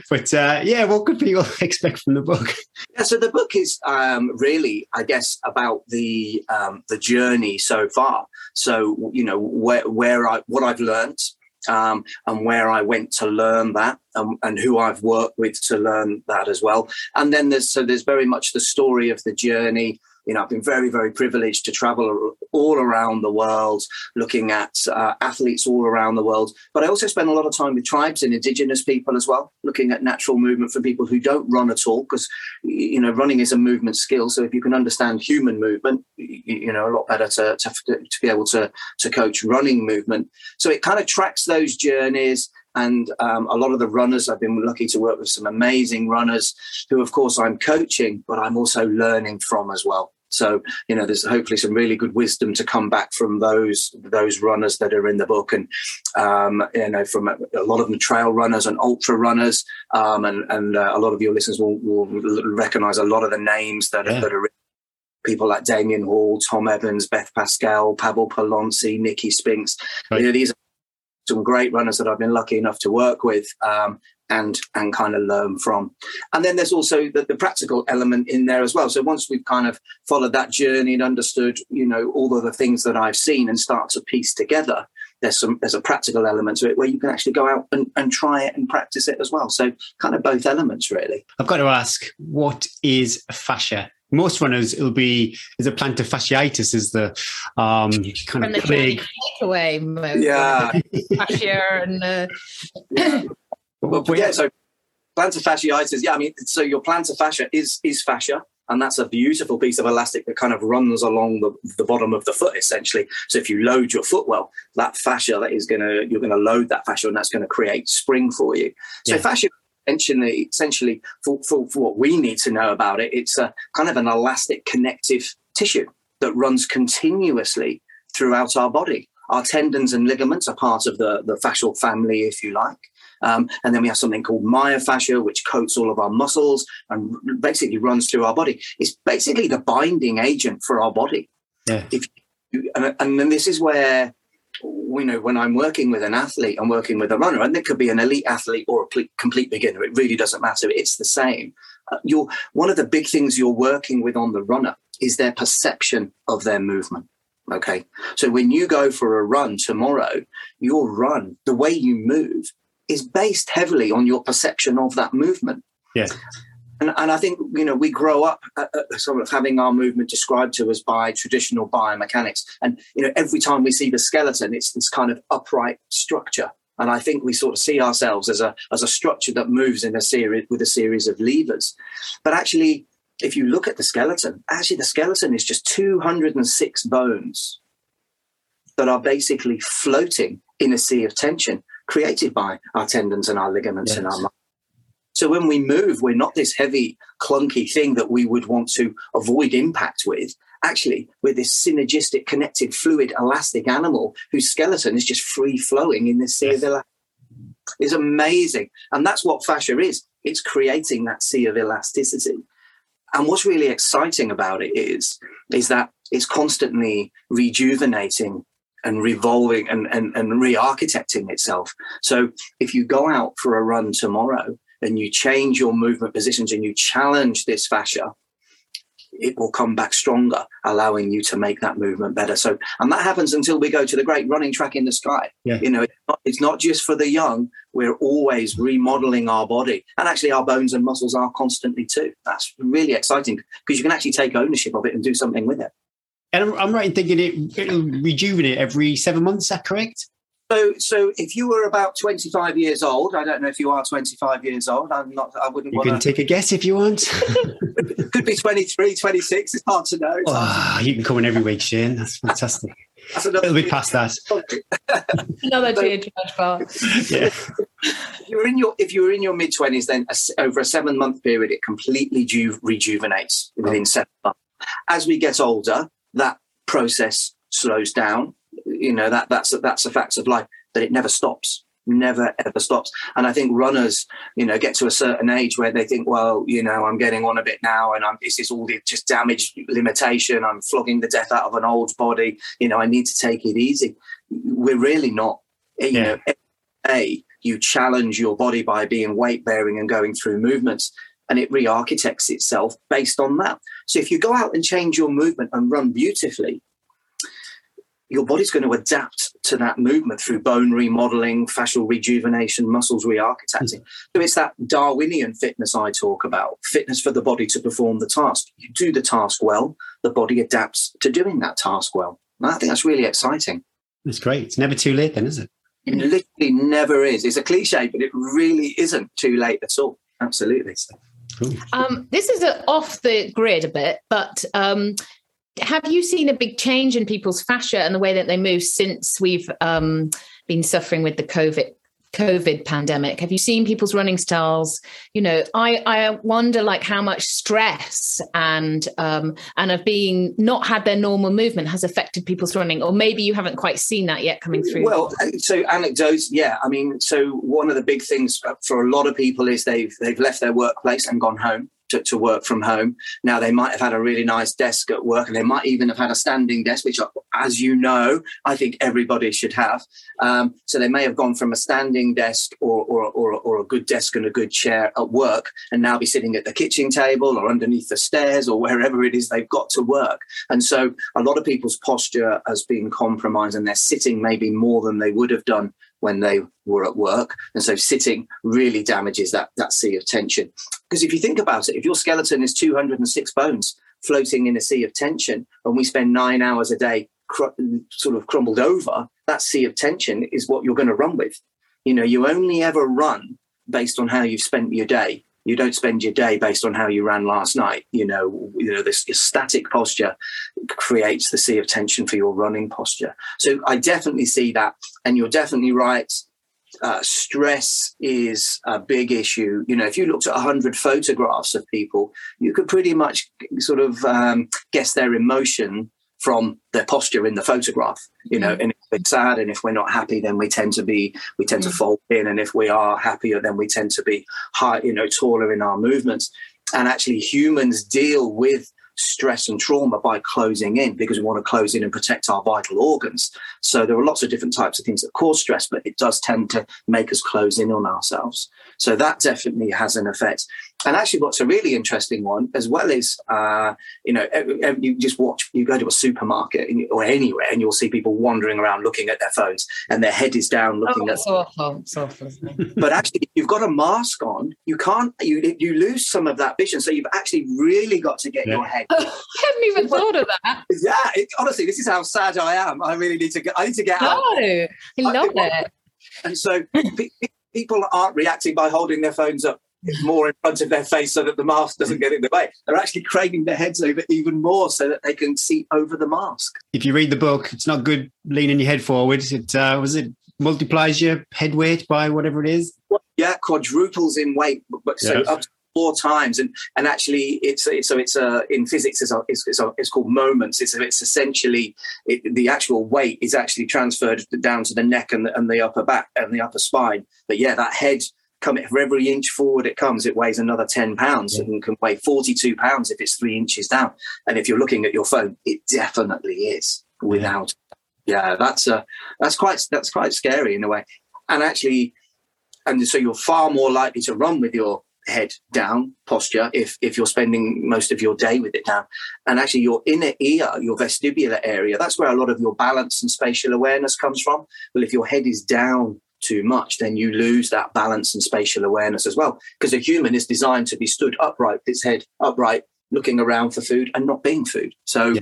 but uh, yeah, what could people expect from the book? Yeah, so the book is um, really, I guess, about the um, the journey so far. So you know where where I what I've learned um, and where I went to learn that um, and who I've worked with to learn that as well. And then there's so there's very much the story of the journey you know, I've been very, very privileged to travel all around the world, looking at uh, athletes all around the world. But I also spend a lot of time with tribes and indigenous people as well, looking at natural movement for people who don't run at all, because you know, running is a movement skill. So if you can understand human movement, you know, a lot better to to, to be able to to coach running movement. So it kind of tracks those journeys and um, a lot of the runners i've been lucky to work with some amazing runners who of course i'm coaching but i'm also learning from as well so you know, there's hopefully some really good wisdom to come back from those those runners that are in the book, and um, you know, from a, a, lot of them trail runners and ultra runners, um, and and uh, a lot of your listeners will, will recognise a lot of the names that yeah. are, that are people like Damian Hall, Tom Evans, Beth Pascall, Pavel Paloncy, Nicky Spinks. Right. You know, these are some great runners that I've been lucky enough to work with. Um, and and kind of learn from. And then there's also the, the, practical element in there as well. So once we've kind of followed that journey and understood, you know, all of the things that I've seen and start to piece together, there's some there's a practical element to it where you can actually go out and, and try it and practice it as well. So kind of both elements really. I've got to ask, what is fascia? most runners it'll be is a plantar fasciitis is the um kind From of big takeaway mode. Yeah. Fascia and uh... yeah. Well, yeah, so plantar fasciitis. Yeah, I mean, so your plantar fascia is is fascia, and that's a beautiful piece of elastic that kind of runs along the, the bottom of the foot, essentially. So if you load your foot well, that fascia that is going to you're going to load that fascia, and that's going to create spring for you. So yeah. fascia. Essentially, essentially for, for, for what we need to know about it, it's a kind of an elastic connective tissue that runs continuously throughout our body. Our tendons and ligaments are part of the, the fascial family, if you like. Um, and then we have something called myofascia, which coats all of our muscles and basically runs through our body. It's basically the binding agent for our body. Yeah. If you, and, and then this is where you know when i'm working with an athlete i'm working with a runner and it could be an elite athlete or a complete beginner it really doesn't matter it's the same uh, you're one of the big things you're working with on the runner is their perception of their movement okay so when you go for a run tomorrow your run the way you move is based heavily on your perception of that movement. Yeah. And, and I think, you know, we grow up uh, uh, sort of having our movement described to us by traditional biomechanics. And, you know, every time we see the skeleton, it's this kind of upright structure. And I think we sort of see ourselves as a, as a structure that moves in a series with a series of levers. But actually, if you look at the skeleton, actually the skeleton is just 206 bones that are basically floating in a sea of tension created by our tendons and our ligaments yes. and our muscles. So when we move, we're not this heavy, clunky thing that we would want to avoid impact with. Actually, we're this synergistic, connected, fluid, elastic animal whose skeleton is just free flowing in this sea yes. of elasticity. It's amazing. And that's what fascia is. It's creating that sea of elasticity. And what's really exciting about it is, is that it's constantly rejuvenating and revolving and, and, and re-architecting itself. So if you go out for a run tomorrow and you change your movement positions and you challenge this fascia, it will come back stronger, allowing you to make that movement better. So, and that happens until we go to the great running track in the sky. Yeah. You know, it's not, it's not just for the young. We're always remodeling our body, and actually, our bones and muscles are constantly too. That's really exciting because you can actually take ownership of it and do something with it. And I'm, I'm right in thinking it, it'll rejuvenate every seven months. Is that correct? So, so if you were about 25 years old, I don't know if you are 25 years old. I'm not. I wouldn't. You wanna... can take a guess if you want. Could be 23, 26. It's hard to know. Oh, you can come in every week, Shane. That's fantastic. That's a little bit past that. another so, bar. Yeah. If You're in your if you're in your mid twenties, then a, over a seven month period, it completely ju- rejuvenates within oh. seven months. As we get older, that process slows down. You know that that's that's a fact of life that it never stops, never ever stops. And I think runners, you know, get to a certain age where they think, well, you know, I'm getting on a bit now, and I'm this is all the just damage limitation. I'm flogging the death out of an old body. You know, I need to take it easy. We're really not. You yeah. know, a you challenge your body by being weight bearing and going through movements and it re-architects itself based on that. So if you go out and change your movement and run beautifully, your body's going to adapt to that movement through bone remodeling, fascial rejuvenation, muscles re-architecting. So it's that Darwinian fitness I talk about, fitness for the body to perform the task. You do the task well, the body adapts to doing that task well. And I think that's really exciting. That's great. It's never too late then, is it? It literally never is. It's a cliche, but it really isn't too late at all. Absolutely. Um, this is a, off the grid a bit, but um, have you seen a big change in people's fascia and the way that they move since we've um, been suffering with the COVID COVID pandemic? Have you seen people's running styles? You know, I I wonder like how much stress and um, and of being not had their normal movement has affected people's running, or maybe you haven't quite seen that yet coming through. Well, uh, so anecdotes, yeah. I mean, so one of the big things for a lot of people is they've they've left their workplace and gone home to, to, work from home. Now, they might have had a really nice desk at work, and they might even have had a standing desk, which, as you know, I think everybody should have. Um, so they may have gone from a standing desk or, or, or, or, a good desk and a good chair at work, and now be sitting at the kitchen table or underneath the stairs or wherever it is they've got to work. And so a lot of people's posture has been compromised, and they're sitting maybe more than they would have done when they were at work. And so sitting really damages that, that sea of tension. Because if you think about it, if your skeleton is 206 bones floating in a sea of tension, and we spend nine hours a day cr- sort of crumbled over, that sea of tension is what you're going to run with. You know, you only ever run based on how you've spent your day you don't spend your day based on how you ran last night. You know, you know this static posture creates the sea of tension for your running posture. So I definitely see that, and you're definitely right. Uh, stress is a big issue. You know, if you looked at 100 photographs of people, you could pretty much sort of um, guess their emotion from their posture in the photograph. You know, mm. and we're sad and if we're not happy then we tend to be we tend mm. to fold in and if we are happier then we tend to be high you know taller in our movements and actually humans deal with stress and trauma by closing in because we want to close in and protect our vital organs. So there are lots of different types of things that cause stress, but it does tend to make us close in on ourselves. So that definitely has an effect. And actually, what's a really interesting one, as well as uh, you know, you just watch, you go to a supermarket or anywhere, and you'll see people wandering around looking at their phones, and their head is down looking oh, at. It's awful. It's awful. but actually, you've got a mask on. You can't. You you lose some of that vision. So you've actually really got to get yeah. your head. I hadn't even thought of that. Yeah, it, honestly, this is how sad I am. I really need to get. I need to get no, out. I love I, it. And so people aren't reacting by holding their phones up more in front of their face so that the mask doesn't get in the way. They're actually craning their heads over even more so that they can see over the mask. If you read the book, it's not good leaning your head forward. It uh, was it multiplies your head weight by whatever it is. Yeah, quadruples in weight, but so yes. up to four times, and and actually it's so it's a in physics it's a, it's, it's, a, it's called moments. It's it's essentially it, the actual weight is actually transferred down to the neck and the, and the upper back and the upper spine. But yeah, that head coming for every inch forward it comes, it weighs another 10 pounds yeah. and can weigh 42 pounds if it's three inches down. And if you're looking at your phone, it definitely is without. Yeah, that's a, that's quite that's quite scary in a way. And actually, and so you're far more likely to run with your head down posture if if you're spending most of your day with it down and actually your inner ear your vestibular area that's where a lot of your balance and spatial awareness comes from well if your head is down too much, then you lose that balance and spatial awareness as well. Because a human is designed to be stood upright, its head upright, looking around for food and not being food. So yeah.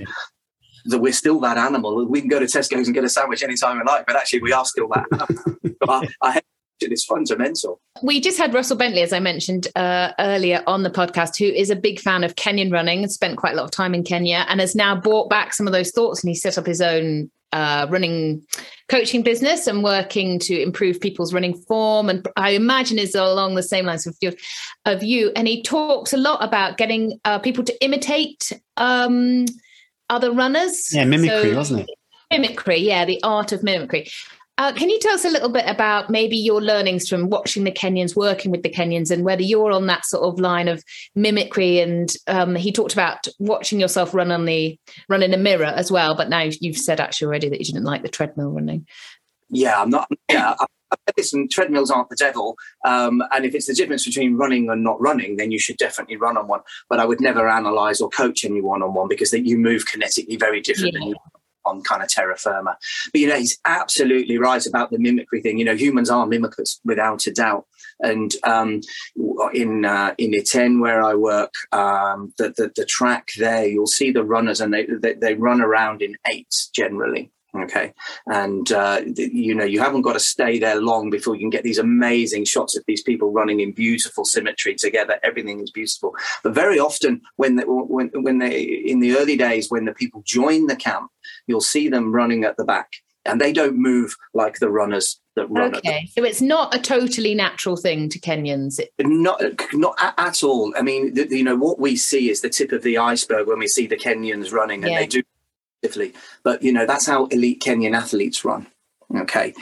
that we're still that animal. We can go to Tesco's and get a sandwich anytime we like, but actually we are still that. I, I it's fundamental. We just had Russell Bentley, as I mentioned uh, earlier on the podcast, who is a big fan of Kenyan running and spent quite a lot of time in Kenya and has now brought back some of those thoughts and he set up his own uh, running coaching business and working to improve people's running form. And I imagine is along the same lines of, your, of you. And he talks a lot about getting uh, people to imitate um, other runners. Yeah, mimicry, so, wasn't it? Mimicry, yeah, the art of mimicry. Uh, can you tell us a little bit about maybe your learnings from watching the Kenyans, working with the Kenyans, and whether you're on that sort of line of mimicry? And um, he talked about watching yourself run on the run in a mirror as well. But now you've said actually already that you didn't like the treadmill running. Yeah, I'm not. Yeah, I, listen, treadmills aren't the devil. Um, and if it's the difference between running and not running, then you should definitely run on one. But I would never analyze or coach anyone on one because that you move kinetically very differently. Yeah on kind of terra firma. But you know, he's absolutely right about the mimicry thing. You know, humans are mimickers without a doubt. And um, in uh, in Iten, where I work, um, the, the, the track there, you'll see the runners, and they, they, they run around in eights generally. Okay, and uh, you know you haven't got to stay there long before you can get these amazing shots of these people running in beautiful symmetry together. Everything is beautiful, but very often when they, when when they in the early days when the people join the camp, you'll see them running at the back, and they don't move like the runners that run. Okay, so it's not a totally natural thing to Kenyans. Not not at all. I mean, you know what we see is the tip of the iceberg when we see the Kenyans running, and yeah. they do but you know that's how elite Kenyan athletes run. Okay,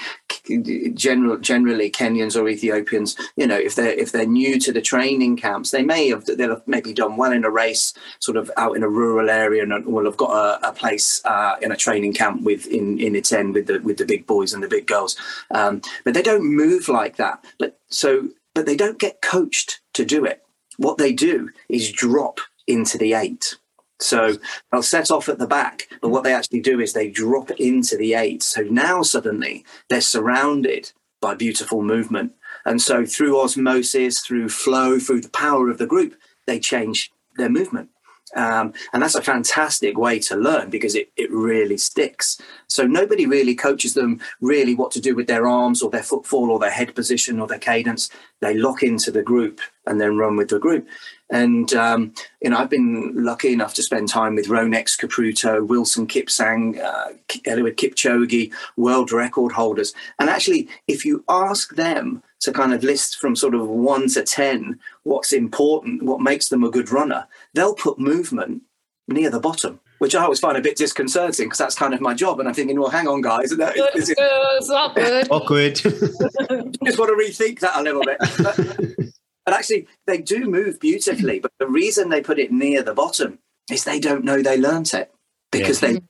general generally Kenyans or Ethiopians, you know, if they're if they're new to the training camps, they may have they'll have maybe done well in a race, sort of out in a rural area, and will have got a, a place uh, in a training camp with in in Iten with the with the big boys and the big girls, um, but they don't move like that. But so, but they don't get coached to do it. What they do is drop into the eight so they'll set off at the back, but what they actually do is they drop into the eight. So now suddenly they're surrounded by beautiful movement. And so through osmosis, through flow, through the power of the group, they change their movement. Um, and that's a fantastic way to learn because it, it really sticks. So nobody really coaches them really what to do with their arms or their footfall or their head position or their cadence. They lock into the group and then run with the group. And um, you know, I've been lucky enough to spend time with Ronex Kipruto, Wilson Kipsang, uh, Eliud Kipchoge, world record holders. And actually, if you ask them to kind of list from sort of one to ten what's important, what makes them a good runner, they'll put movement near the bottom which I always find a bit disconcerting because that's kind of my job. And I'm thinking, well, hang on, guys. Is it, it's awkward. awkward. just want to rethink that a little bit. But, but actually, they do move beautifully. But the reason they put it near the bottom is they don't know they learnt it because yeah. they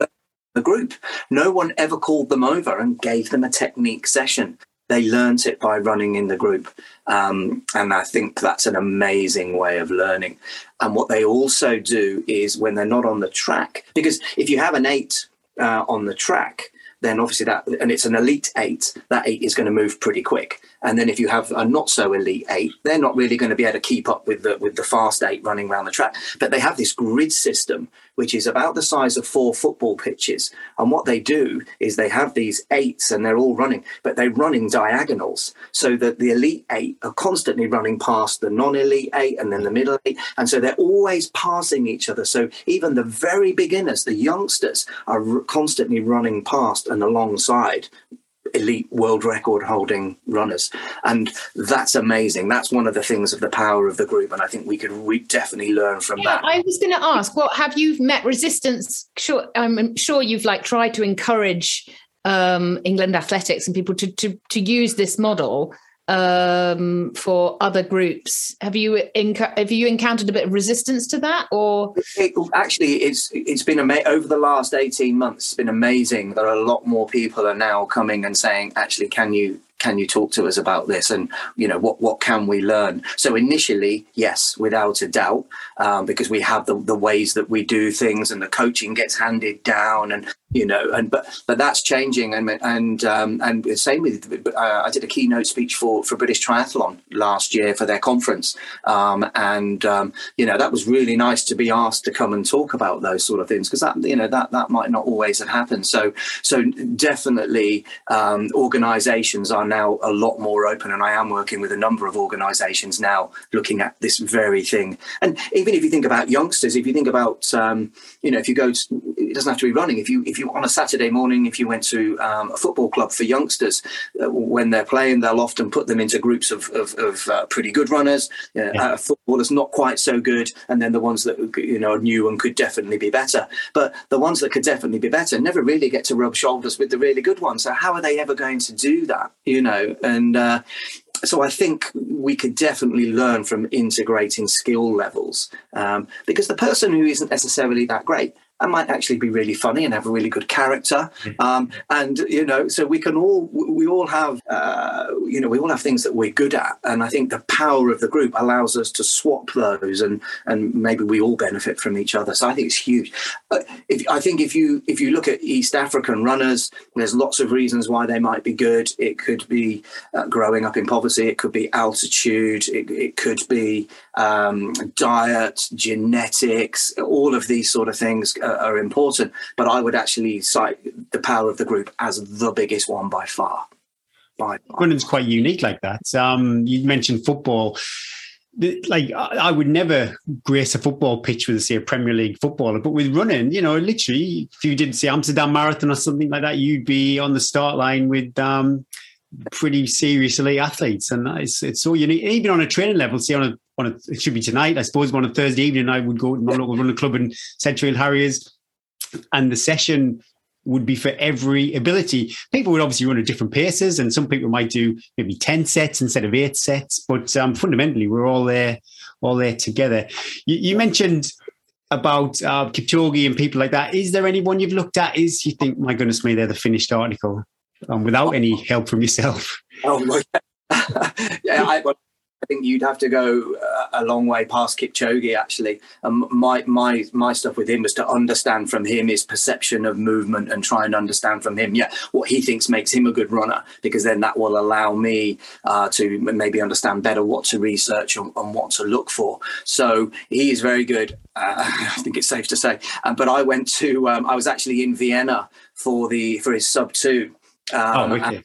the group. No one ever called them over and gave them a technique session. They learnt it by running in the group. Um, and I think that's an amazing way of learning. And what they also do is when they're not on the track, because if you have an eight uh, on the track, then obviously that, and it's an elite eight, that eight is going to move pretty quick. And then if you have a not so elite eight, they're not really going to be able to keep up with the with the fast eight running around the track. But they have this grid system which is about the size of four football pitches. And what they do is they have these eights and they're all running, but they run in diagonals so that the elite eight are constantly running past the non-elite eight and then the middle eight. And so they're always passing each other. So even the very beginners, the youngsters are constantly running past and alongside elite world record holding runners. And that's amazing. That's one of the things of the power of the group and i think we could we definitely learn from yeah, that. I was going to ask well have you met resistance? Sure i'm sure you've like tried to encourage um, england athletics and people to to to use this model um, for other groups. Have you enc- have you encountered a bit of resistance to that, or it, actually, it's it's been ama- over the last eighteen months. It's been amazing that a lot more people are now coming and saying, actually, can you can you talk to us about this? And you know what what can we learn? So initially yes without a doubt um, because we have the, the ways that we do things and the coaching gets handed down and you know and but but that's changing. And and um, and same with uh, I did a keynote speech for for British Triathlon last year for their conference. Um, and um, you know that was really nice to be asked to come and talk about those sort of things because that you know that that might not always have happened. So so definitely um, organizations are now a lot more open and I am working with a number of organizations now looking at this very thing and even if you think about youngsters if you think about um, you know if you go to, it doesn't have to be running if you if you on a Saturday morning, if you went to um, a football club for youngsters, uh, when they're playing, they'll often put them into groups of, of, of uh, pretty good runners, uh, yeah. uh, footballers not quite so good, and then the ones that you know are new and could definitely be better. But the ones that could definitely be better never really get to rub shoulders with the really good ones. So how are they ever going to do that? You know, and uh, so I think we could definitely learn from integrating skill levels um, because the person who isn't necessarily that great and might actually be really funny and have a really good character. Um, and you know, so we can all we all have uh, you know we all have things that we're good at, and I think the power of the group allows us to swap those, and and maybe we all benefit from each other. So I think it's huge. Uh, if I think if you if you look at East African runners, there's lots of reasons why they might be good. It could be uh, growing up in poverty. It could be altitude. It, it could be um, diet, genetics. All of these sort of things are, are important. But I would actually cite the power of the group as the biggest one by far. By far. Quite unique like that. Um, you mentioned football. Like I would never grace a football pitch with say a Premier League footballer, but with running, you know, literally, if you did say Amsterdam Marathon or something like that, you'd be on the start line with um, pretty serious elite athletes, and it's it's so unique. Even on a training level, see on a on a it should be tonight, I suppose. On a Thursday evening, I would go to my local running club in Central Harriers, and the session would be for every ability. People would obviously run at different paces, and some people might do maybe ten sets instead of eight sets. But um, fundamentally, we're all there, all there together. You, you mentioned about uh, Kipchoge and people like that. Is there anyone you've looked at? Is you think, my goodness me, they're the finished article, um, without any help from yourself? Oh, yeah, I, I think you'd have to go uh, a long way past Kipchoge. Actually, um, my my my stuff with him was to understand from him his perception of movement and try and understand from him, yeah, what he thinks makes him a good runner. Because then that will allow me uh, to maybe understand better what to research and, and, what to look for. So he is very good. Uh, I think it's safe to say. Uh, but I went to um, I was actually in Vienna for the for his sub two. Um, oh, okay.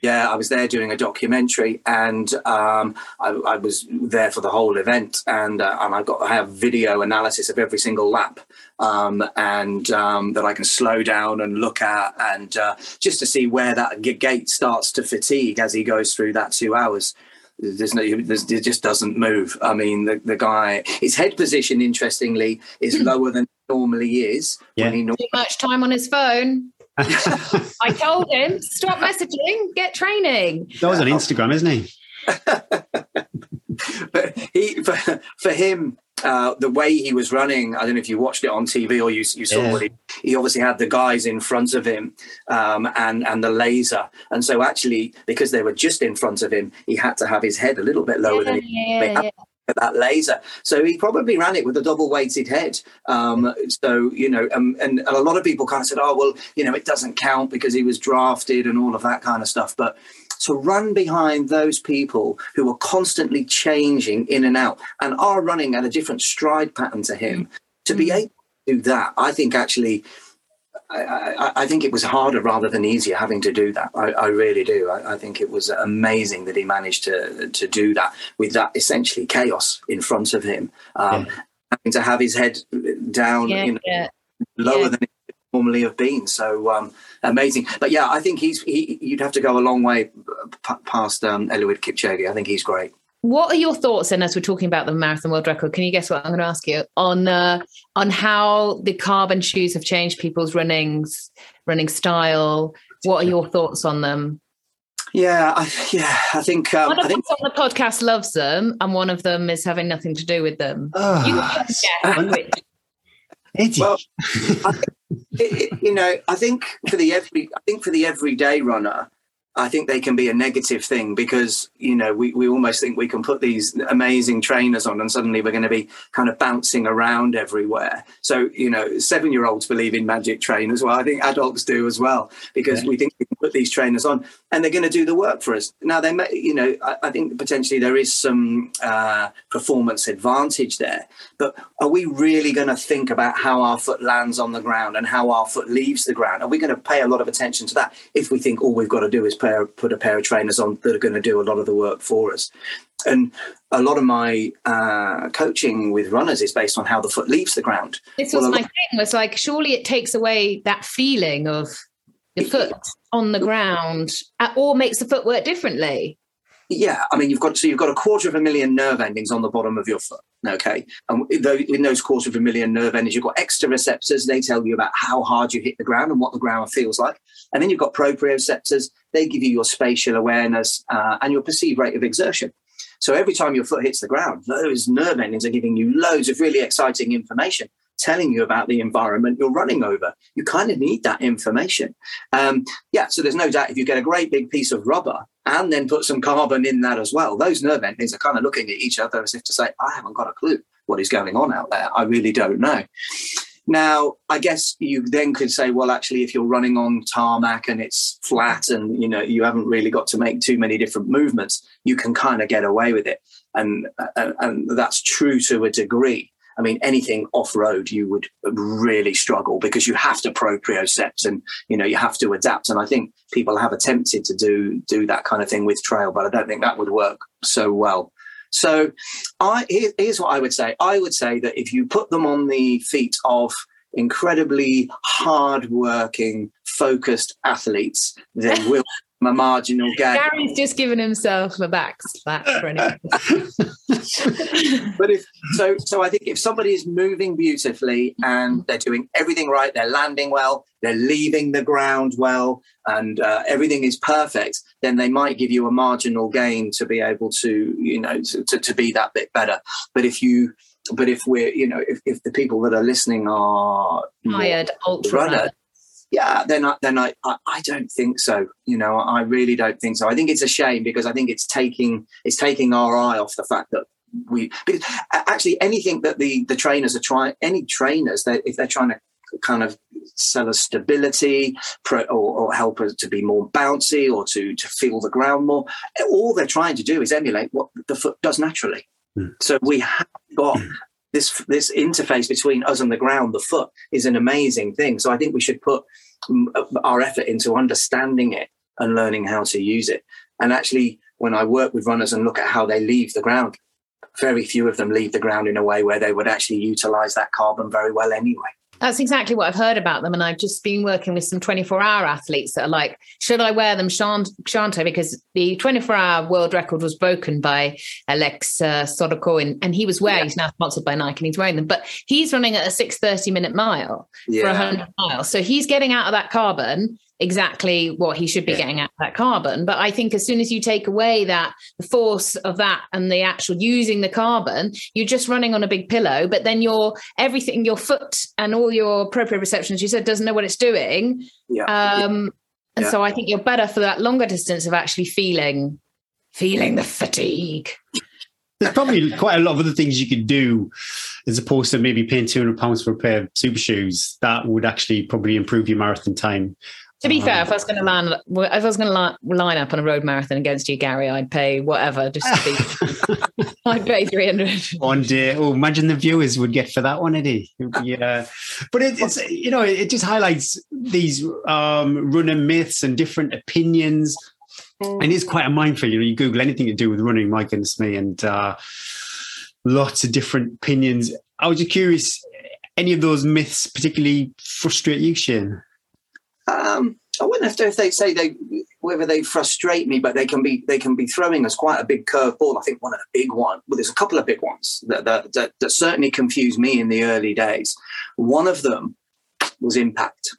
Yeah, I was there doing a documentary, and um, I, I, was there for the whole event, and uh, and I got I have video analysis of every single lap, um, and um, that I can slow down and look at, and uh, just to see where that gait starts to fatigue as he goes through that two hours. There's no, there's, it just doesn't move. I mean, the, the guy, his head position, interestingly, is hmm. lower than normally is. Yeah. He Too much time on his phone. I told him, stop messaging, get training. That was on Instagram, isn't he? but he, for, for him, uh, the way he was running, I don't know if you watched it on TV or you, you saw yeah. it. He obviously had the guys in front of him um, and and the laser, and so actually because they were just in front of him, he had to have his head a little bit lower yeah, than he, yeah, that laser. So he probably ran it with a double weighted head. Um, so, you know, um, and, and, a lot of people kind of said, oh, well, you know, it doesn't count because he was drafted and all of that kind of stuff. But to run behind those people who are constantly changing in and out and are running at a different stride pattern to him, to be mm. able to do that, I think actually I, I, think it was harder rather than easier having to do that. I, I really do. I, I, think it was amazing that he managed to to do that with that essentially chaos in front of him, um, yeah. having to have his head down, yeah, you know, yeah. lower than it normally have been. So um, amazing. But yeah, I think he's he, you'd have to go a long way past um, Eliud Kipchoge. I think he's great. What are your thoughts, and as we're talking about the marathon world record, can you guess what I'm going to ask you on uh, on how the carbon shoes have changed people's runnings, running style? What are your thoughts on them? Yeah, I, yeah, I think um, one of I think on the podcast loves them, and one of them is having nothing to do with them. Oh, you well, I, it, you know, I think for the every, I think for the everyday runner, I think they can be a negative thing because you know we, we almost think we can put these amazing trainers on and suddenly we're going to be kind of bouncing around everywhere. So you know, seven year olds believe in magic trainers. Well, I think adults do as well because yeah. we think we put these trainers on and they're going to do the work for us. Now they may, you know, I, I think potentially there is some uh, performance advantage there, but are we really going to think about how our foot lands on the ground and how our foot leaves the ground? Are we going to pay a lot of attention to that if we think all we've got to do is put pair, put a pair of trainers on that are going to do a lot of the work for us. And a lot of my uh, coaching with runners is based on how the foot leaves the ground. This was well, my thing. Was like, surely it takes away that feeling of the foot on the ground, uh, or makes the foot work differently. Yeah, I mean, you've got so you've got a quarter of a million nerve endings on the bottom of your foot. Okay, and in those quarter of a million nerve endings, you've got exteroceptors. They tell you about how hard you hit the ground and what the ground feels like. And then you've got proprioceptors. They give you your spatial awareness uh, and your perceived rate of exertion. So every time your foot hits the ground, those nerve endings are giving you loads of really exciting information. Telling you about the environment you're running over. You kind of need that information. Um, yeah, so there's no doubt if you get a great big piece of rubber and then put some carbon in that as well, those nerve endings are kind of looking at each other as if to say, I haven't got a clue what is going on out there. I really don't know. Now, I guess you then could say, well, actually, if you're running on tarmac and it's flat and you know you haven't really got to make too many different movements, you can kind of get away with it, and and, and that's true to a degree. I mean, anything off road, you would really struggle because you have to propriocept and you know you have to adapt. And I think people have attempted to do do that kind of thing with trail, but I don't think that would work so well. So, I here, here's what I would say. I would say that if you put them on the feet of incredibly hard-working, focused athletes, they will a marginal gain. Gary's just given himself a back slap for anything. but if so, so I think if somebody is moving beautifully and they're doing everything right, they're landing well, they're leaving the ground well, and uh, everything is perfect, then they might give you a marginal gain to be able to, you know, to, to, to be that bit better. But if you but if we're, you know, if, if the people that are listening are tired, ultra runner, yeah, then I, then I, I, I don't think so. You know, I really don't think so. I think it's a shame because I think it's taking it's taking our eye off the fact that we because actually anything that the the trainers are trying any trainers that if they're trying to kind of sell us stability or, or, help us to be more bouncy or to to feel the ground more all they're trying to do is emulate what the foot does naturally mm. so we have got this this interface between us and the ground, the foot, is an amazing thing. So I think we should put mm, uh, our effort into understanding it and learning how to use it. And actually, when I work with runners and look at how they leave the ground, very few of them leave the ground in a way where they would actually utilize that carbon very well anyway. That's exactly what I've heard about them. And I've just been working with some 24 hour athletes that are like, should I wear them Shanto? Because the 24 hour world record was broken by Alex uh, Sorokin and, and he was wearing, yeah. he's now sponsored by Nike and he's wearing them, but he's running at a 630 minute mile yeah. for 100 miles. So he's getting out of that carbon exactly what he should be yeah. getting at that carbon. But I think as soon as you take away that the force of that and the actual using the carbon, you're just running on a big pillow. But then your everything, your foot and all your proprioception, as you said, doesn't know what it's doing. Yeah. Um, yeah. And so I think you're better for that longer distance of actually feeling feeling the fatigue. There's probably quite a lot of other things you could do as opposed to maybe paying 200 pounds for a pair of super shoes that would actually probably improve your marathon time to be fair, if I was going to land, if I was going to line up on a road marathon against you, Gary, I'd pay whatever just to be. I'd pay three hundred. One day, oh, imagine the viewers would get for that one, Eddie. Yeah, but it, it's you know it just highlights these um, running myths and different opinions, and it's quite a mindful. You know, you Google anything to do with running, my goodness me, and uh, lots of different opinions. I was just curious, any of those myths particularly frustrate you, Shane? Um, I wouldn't have to if they say they whether they frustrate me, but they can be they can be throwing us quite a big curveball. I think one of the big ones, well, there's a couple of big ones that that, that that certainly confused me in the early days. One of them was impact.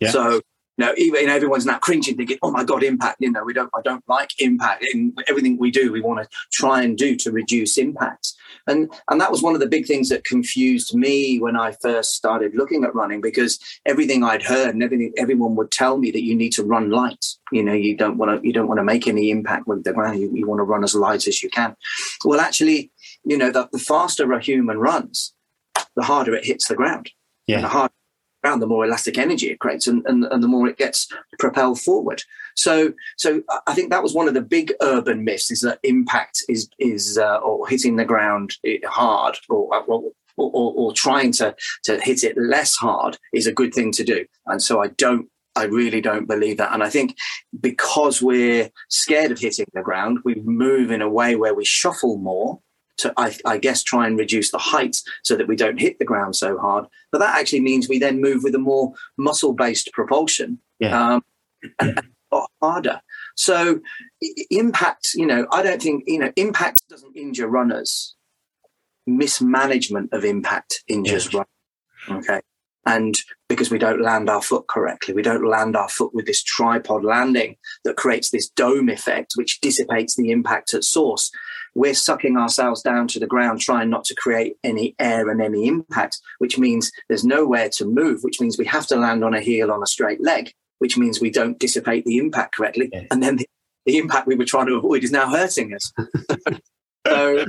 Yeah. So you know, even everyone's now cringing, thinking, "Oh my god, impact!" You know, we don't. I don't like impact in everything we do. We want to try and do to reduce impacts, and and that was one of the big things that confused me when I first started looking at running because everything I'd heard and everything everyone would tell me that you need to run light. You know, you don't want to you don't want to make any impact with the ground. You, you want to run as light as you can. Well, actually, you know, the, the faster a human runs, the harder it hits the ground. Yeah. And the harder around, the more elastic energy it creates and, and, and the more it gets propelled forward. So, so I think that was one of the big urban myths is that impact is, is uh, or hitting the ground hard or, or, or, or trying to, to hit it less hard is a good thing to do. And so I don't I really don't believe that. And I think because we're scared of hitting the ground, we move in a way where we shuffle more to, I, I, guess, try and reduce the height so that we don't hit the ground so hard. But that actually means we then move with a more muscle based propulsion yeah. um, and, and harder. So, impact, you know, I don't think, you know, impact doesn't injure runners. Mismanagement of impact injures yeah. runners. Okay. And because we don't land our foot correctly, we don't land our foot with this tripod landing that creates this dome effect, which dissipates the impact at source we're sucking ourselves down to the ground, trying not to create any air and any impact, which means there's nowhere to move, which means we have to land on a heel on a straight leg, which means we don't dissipate the impact correctly. Yeah. And then the, the impact we were trying to avoid is now hurting us. so,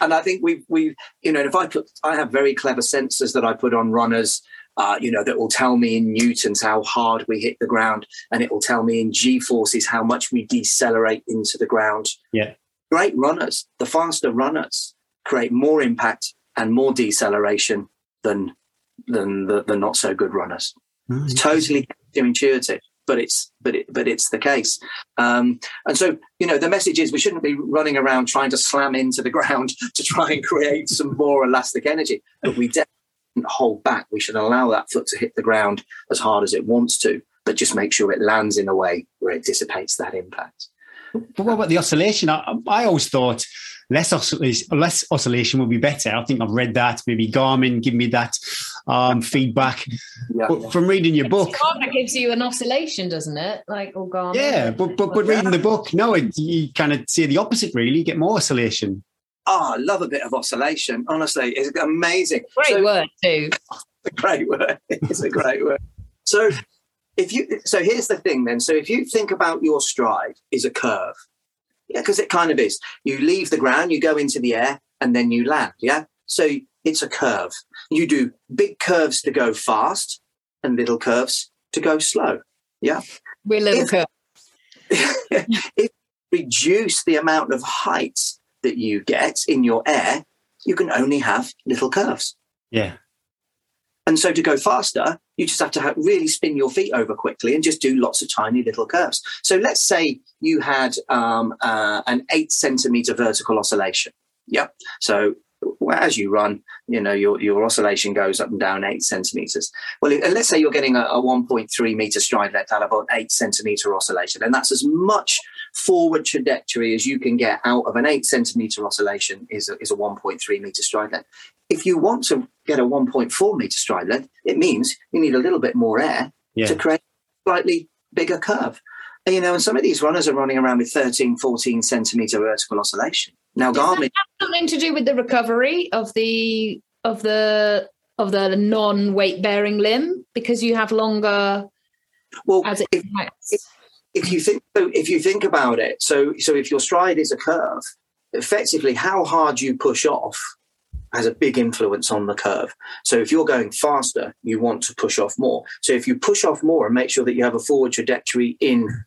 and I think we we you know if I put I have very clever sensors that I put on runners. Uh, you know that will tell me in newtons how hard we hit the ground, and it will tell me in g forces how much we decelerate into the ground. Yeah. Great runners, the faster runners create more impact and more deceleration than than the, the not so good runners. It's totally intuitive, but it's but it, but it's the case. Um, and so you know the message is we shouldn't be running around trying to slam into the ground to try and create some more elastic energy. But we definitely hold back. We should allow that foot to hit the ground as hard as it wants to, but just make sure it lands in a way where it dissipates that impact. But what about the oscillation? I, I always thought less oscillation, less oscillation would be better. I think I've read that. Maybe Garmin give me that um, feedback. Yeah. But from reading your book, Garmin gives you an oscillation, doesn't it? Like or Garmin. yeah, but but, but reading the book, no, it, you kind of see the opposite. Really, you get more oscillation. Oh, I love a bit of oscillation. Honestly, it's amazing. Great So- word too. a great word. It's a great word. So if you so here's the thing then. So if you think about your stride is a curve. Yeah, because it kind of is. You leave the ground, you go into the air, and then you land. Yeah. So it's a curve. You do big curves to go fast and little curves to go slow. Yeah. We're little If- curve. if you reduce the amount of height that you get in your air, you can only have little curves. Yeah, And so to go faster, you just have to ha really spin your feet over quickly and just do lots of tiny little curves. So let's say you had um, uh, an eight centimeter vertical oscillation. Yep. So as you run, you know your your oscillation goes up and down eight centimeters. Well, let's say you're getting a, a 1.3 meter stride length out of an eight centimeter oscillation, and that's as much forward trajectory as you can get out of an eight centimeter oscillation is a, is a 1.3 meter stride length. If you want to get a 1.4 meter stride length, it means you need a little bit more air yeah. to create a slightly bigger curve. And, you know, and some of these runners are running around with 13, 14 centimeter vertical oscillation. Now, Does that Garmin, have something to do with the recovery of the of the of the non-weight bearing limb because you have longer well, as it if, if you think so if you think about it, so so if your stride is a curve, effectively how hard you push off has a big influence on the curve. So if you're going faster, you want to push off more. So if you push off more and make sure that you have a forward trajectory in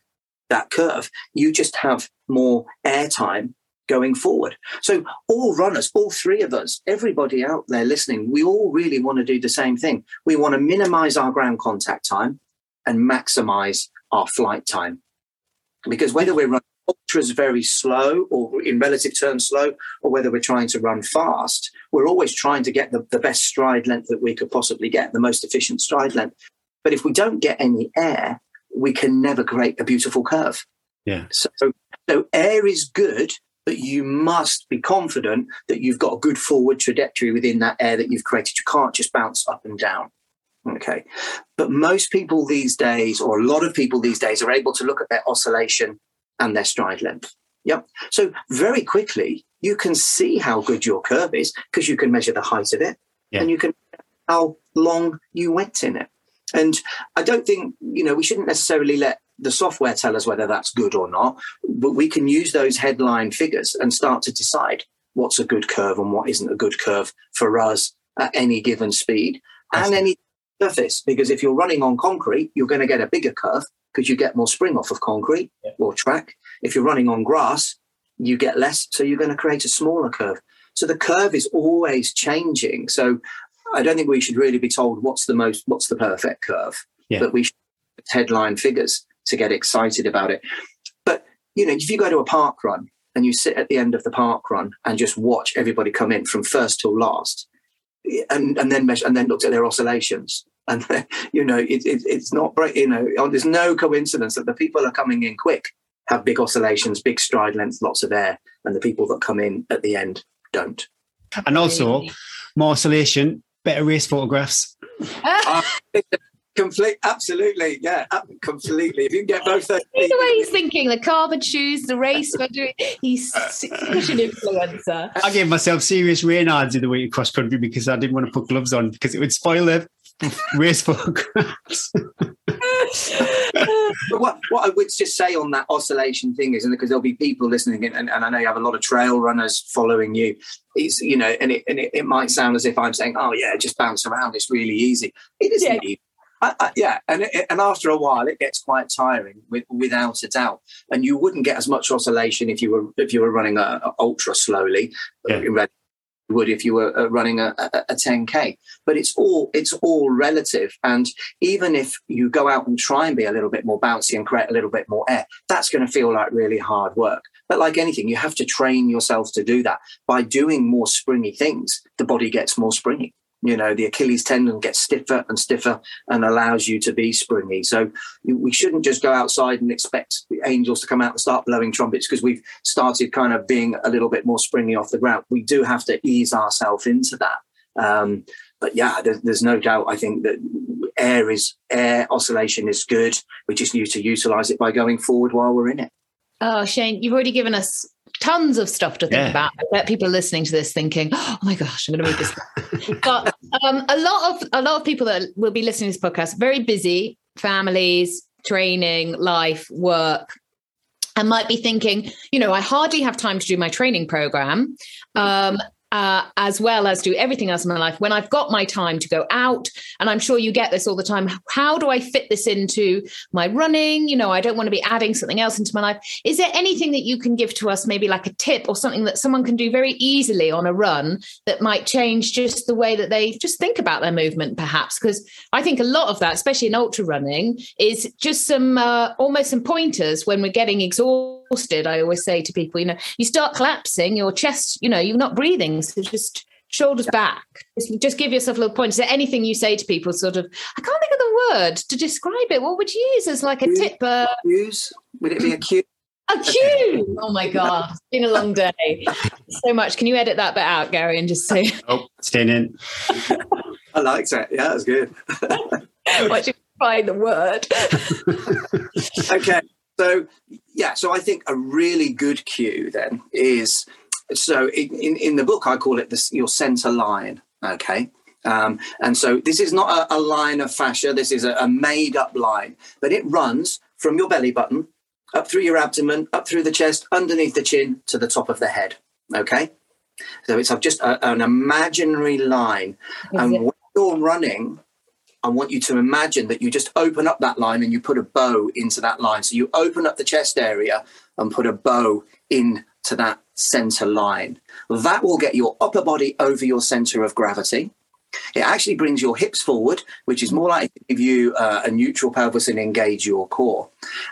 that curve, you just have more air time going forward. So all runners, all three of us, everybody out there listening, we all really want to do the same thing. We want to minimize our ground contact time and maximize our flight time. Because whether we're running ultras very slow or in relative terms slow, or whether we're trying to run fast, we're always trying to get the, the best stride length that we could possibly get, the most efficient stride length. But if we don't get any air, we can never create a beautiful curve. Yeah. So, so air is good, but you must be confident that you've got a good forward trajectory within that air that you've created. You can't just bounce up and down. Okay. But most people these days, or a lot of people these days, are able to look at their oscillation and their stride length. Yep. So very quickly, you can see how good your curve is because you can measure the height of it Yeah. and you can how long you went in it. And I don't think, you know, we shouldn't necessarily let the software tell us whether that's good or not, but we can use those headline figures and start to decide what's a good curve and what isn't a good curve for us at any given speed and any surface. Because if you're running on concrete, you're going to get a bigger curve because you get more spring off of concrete Yeah. or track. If you're running on grass, you get less, so you're going to create a smaller curve. So the curve is always changing. So I don't think we should really be told what's the most, what's the perfect curve, Yeah. but we should headline figures to get excited about it. But you know, if you go to a park run and you sit at the end of the park run and just watch everybody come in from first till last, and and then measure and then looked at their oscillations, and you know, it, it, it's not break. You know, there's no coincidence that the people are coming in quick have big oscillations, big stride length, lots of air, and the people that come in at the end don't. And also more oscillation, better race photographs. Uh, Complete, absolutely, yeah, completely. If you can get both those, the way he's thinking, the carbon shoes, the race, he's such an influencer. I gave myself serious Raynaud's in the week cross country because I didn't want to put gloves on because it would spoil the race photographs. what, what I would just say on that oscillation thing is, and because there'll be people listening, and, and I know you have a lot of trail runners following you. It's you know, and it and it, it might sound as if I'm saying, "Oh yeah, just bounce around. It's really easy." It isn't yeah. easy I, I, yeah, and it, and after a while, it gets quite tiring, with, without a doubt. And you wouldn't get as much oscillation if you were if you were running a, a ultra slowly. Yeah. would if you were uh, running a, a, a 10k but it's all it's all relative and even if you go out and try and be a little bit more bouncy and create a little bit more air that's going to feel like really hard work but like anything you have to train yourself to do that by doing more springy things the body gets more springy you know the achilles tendon gets stiffer and stiffer and allows you to be springy. So we shouldn't just go outside and expect the angels to come out and start blowing trumpets because we've started kind of being a little bit more springy off the ground. We do have to ease ourselves into that. Um, but yeah there's, there's no doubt i think that air is air oscillation is good. We just need to utilize it by going forward while we're in it. Oh, Shane, you've already given us tons of stuff to think yeah. about. I bet people are listening to this thinking, "Oh my gosh, I'm going to read this." but um, a lot of a lot of people that will be listening to this podcast very busy, families, training, life, work, and might be thinking, you know, I hardly have time to do my training program. Um, uh, as well as do everything else in my life, when I've got my time to go out, and I'm sure you get this all the time, how do I fit this into my running? You know, I don't want to be adding something else into my life. Is there anything that you can give to us, maybe like a tip or something that someone can do very easily on a run that might change just the way that they just think about their movement, perhaps? Because I think a lot of that, especially in ultra running, is just some uh, almost some pointers when we're getting exhausted. I always say to people, you know, you start collapsing, your chest, you know, you're not breathing so just shoulders back. Just, just give yourself a little point. Is there anything you say to people, sort of, I can't think of the word to describe it. What would you use as like a use, tip? Uh, use? Would it be a cue? A cue! Oh my God. It's been a long day. So much. Can you edit that bit out, Gary, and just say. Oh, staying in. I liked that. Yeah, that's good. Watch you find the word. okay. So, yeah, so I think a really good cue then is so in, in, the book, I call it this, your center line. Okay. Um, and so this is not a, a line of fascia. This is a, a made up line, but it runs from your belly button up through your abdomen, up through the chest, underneath the chin to the top of the head. Okay. So it's just a, an imaginary line. and when you're running, I want you to imagine that you just open up that line and you put a bow into that line. So you open up the chest area and put a bow into that center line. That will get your upper body over your center of gravity. It actually brings your hips forward, which is more likely to give you uh, a neutral pelvis and engage your core.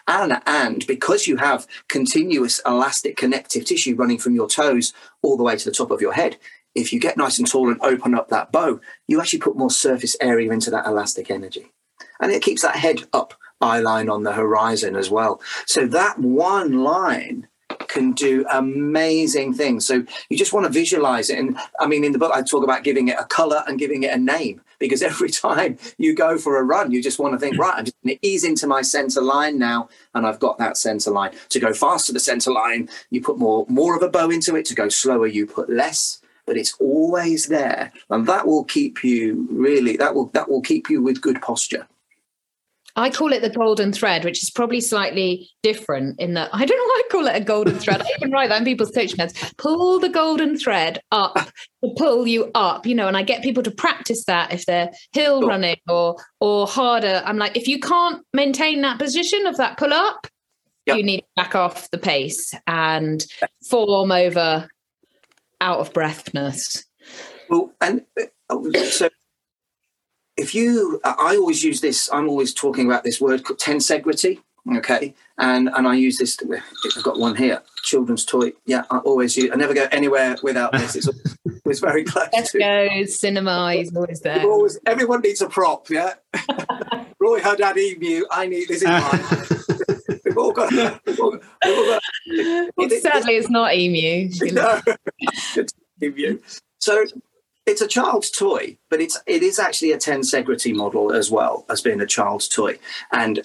And, and because you have continuous elastic connective tissue running from your toes all the way to the top of your head, if you get nice and tall and open up that bow, you actually put more surface area into that elastic energy. And it keeps that head up, eye line on the horizon as well. So that one line can do amazing things. So you just want to visualize it. And I mean, in the book, I talk about giving it a color and giving it a name because every time you go for a run, you just want to think, right, I'm just going to ease into my center line now. And I've got that center line. To go fast to the center line, you put more, more of a bow into it. To go slower, you put less but it's always there and that will keep you really that will that will keep you with good posture I call it the golden thread, which is probably slightly different in that I don't know why I call it a golden thread. I even write that in people's coaching notes. Pull the golden thread up to pull you up, you know, and I get people to practice that if they're hill running or or harder. I'm like, if you can't maintain that position of that pull up, yep. you need to back off the pace and form over out of breathness. Well, and uh, so if you, I always use this. I'm always talking about this word tensegrity. Okay, and and I use this. I've got one here. Children's toy. Yeah, I always use. I never go anywhere without this. It's always very close. Let's go. Cinema is always there. Always, everyone needs a prop. Yeah. Roy had that emu. I need this in mine. all got. We've all got it's, sadly, it's not emu. no, emu. So it's a child's toy, but it's it is actually a tensegrity model as well as being a child's toy. And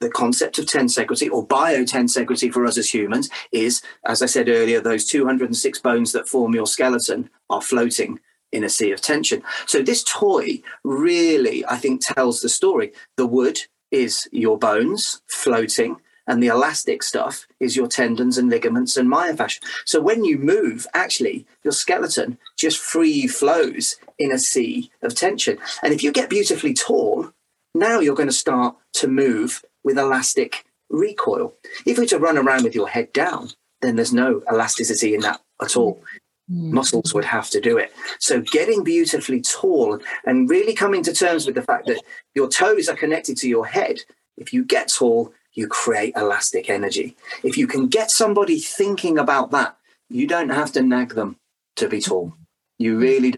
the concept of tensegrity or biotensegrity for us as humans is, as I said earlier, those 206 bones that form your skeleton are floating in a sea of tension. So this toy really, I think, tells the story. The wood is your bones floating and the elastic stuff is your tendons and ligaments and myofascia. So when you move, actually, your skeleton just free flows in a sea of tension. And if you get beautifully tall, now you're going to start to move with elastic recoil. If you were to run around with your head down, then there's no elasticity in that at all. Mm. Muscles would have to do it. So, getting beautifully tall and really coming to terms with the fact that your toes are connected to your head. If you get tall, you create elastic energy. If you can get somebody thinking about that, you don't have to nag them to be tall. You really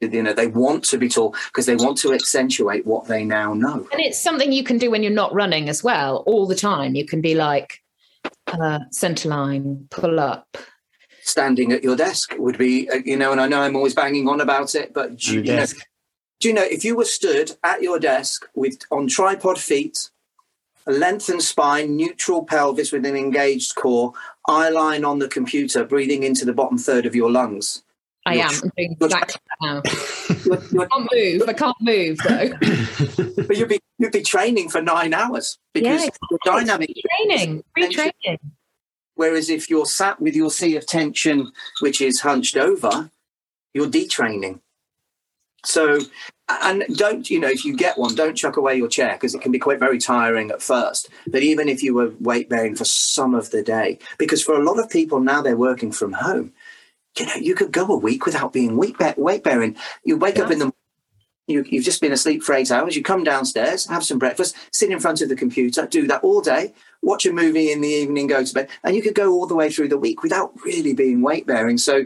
you know they want to be tall because they want to accentuate what they now know. And it's something you can do when you're not running as well all the time. You can be like uh, center line pull up. Standing at your desk would be uh, you know and i know i'm always banging on about it but do you, know, do you know if you were stood at your desk with on tripod feet a lengthened spine, neutral pelvis with an engaged core, eye line on the computer, breathing into the bottom third of your lungs. I you're, am I'm doing exactly now. You're, you're, I can't move. I can't move though. but you'd be you'd be training for nine hours because yeah, you're dynamic training, retraining. Whereas if you're sat with your sea of tension, which is hunched over, you're detraining. So and don't you know if you get one don't chuck away your chair because it can be quite very tiring at first. But even if you were weight bearing for some of the day because for a lot of people now they're working from home you know you could go a week without being weight, weight bearing. You wake yeah. up in the you, you've just been asleep for eight hours you come downstairs have some breakfast sit in front of the computer do that all day watch a movie in the evening go to bed and you could go all the way through the week without really being weight bearing. So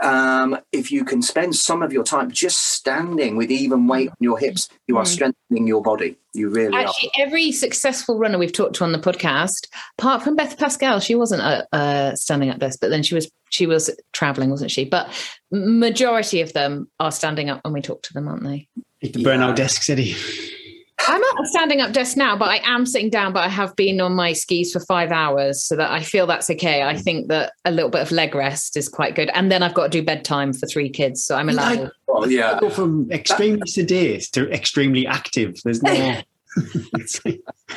um, if you can spend some of your time just standing with even weight on your hips, you are mm. strengthening your body. You really Actually, are. every successful runner we've talked to on the podcast, apart from Beth Pascall, she wasn't uh, uh, standing up this, but then she was she was traveling, wasn't she? But majority of them are standing up when we talk to them, aren't they? the burnout yeah. desk, Eddie. I'm at a standing up desk now, but I am sitting down, but I have been on my skis for five hours so that I feel that's okay. I think that a little bit of leg rest is quite good. And then I've got to do bedtime for three kids. So I'm allowed. well, yeah. Go from extremely sedate to extremely active. There's no.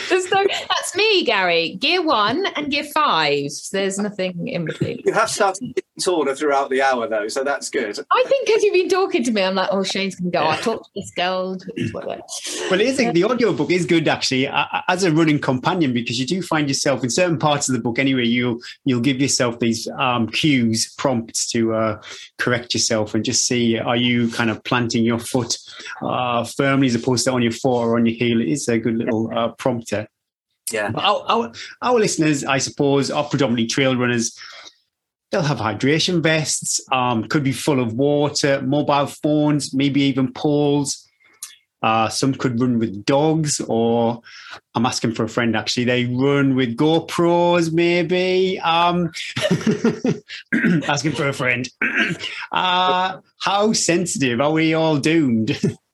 There's no, that's me, Gary. Gear one and gear five. There's nothing in between. You have started getting taller throughout the hour, though, so that's good. I think because you've been talking to me, I'm like, oh, Shane's going to go. I talked to this girl. well, it is the audio book is good actually as a running companion because you do find yourself in certain parts of the book anyway. You'll you'll give yourself these um, cues, prompts to uh, correct yourself and just see are you kind of planting your foot uh, firmly as opposed to on your foot or on your heel. It is a good little uh, prompter. Yeah. Our, our, our, listeners, I suppose, are predominantly trail runners. They'll have hydration vests, um, could be full of water, mobile phones, maybe even poles. Uh, some could run with dogs, or I'm asking for a friend actually. They run with GoPros, maybe. Um, asking for a friend. Uh, how sensitive are we all doomed?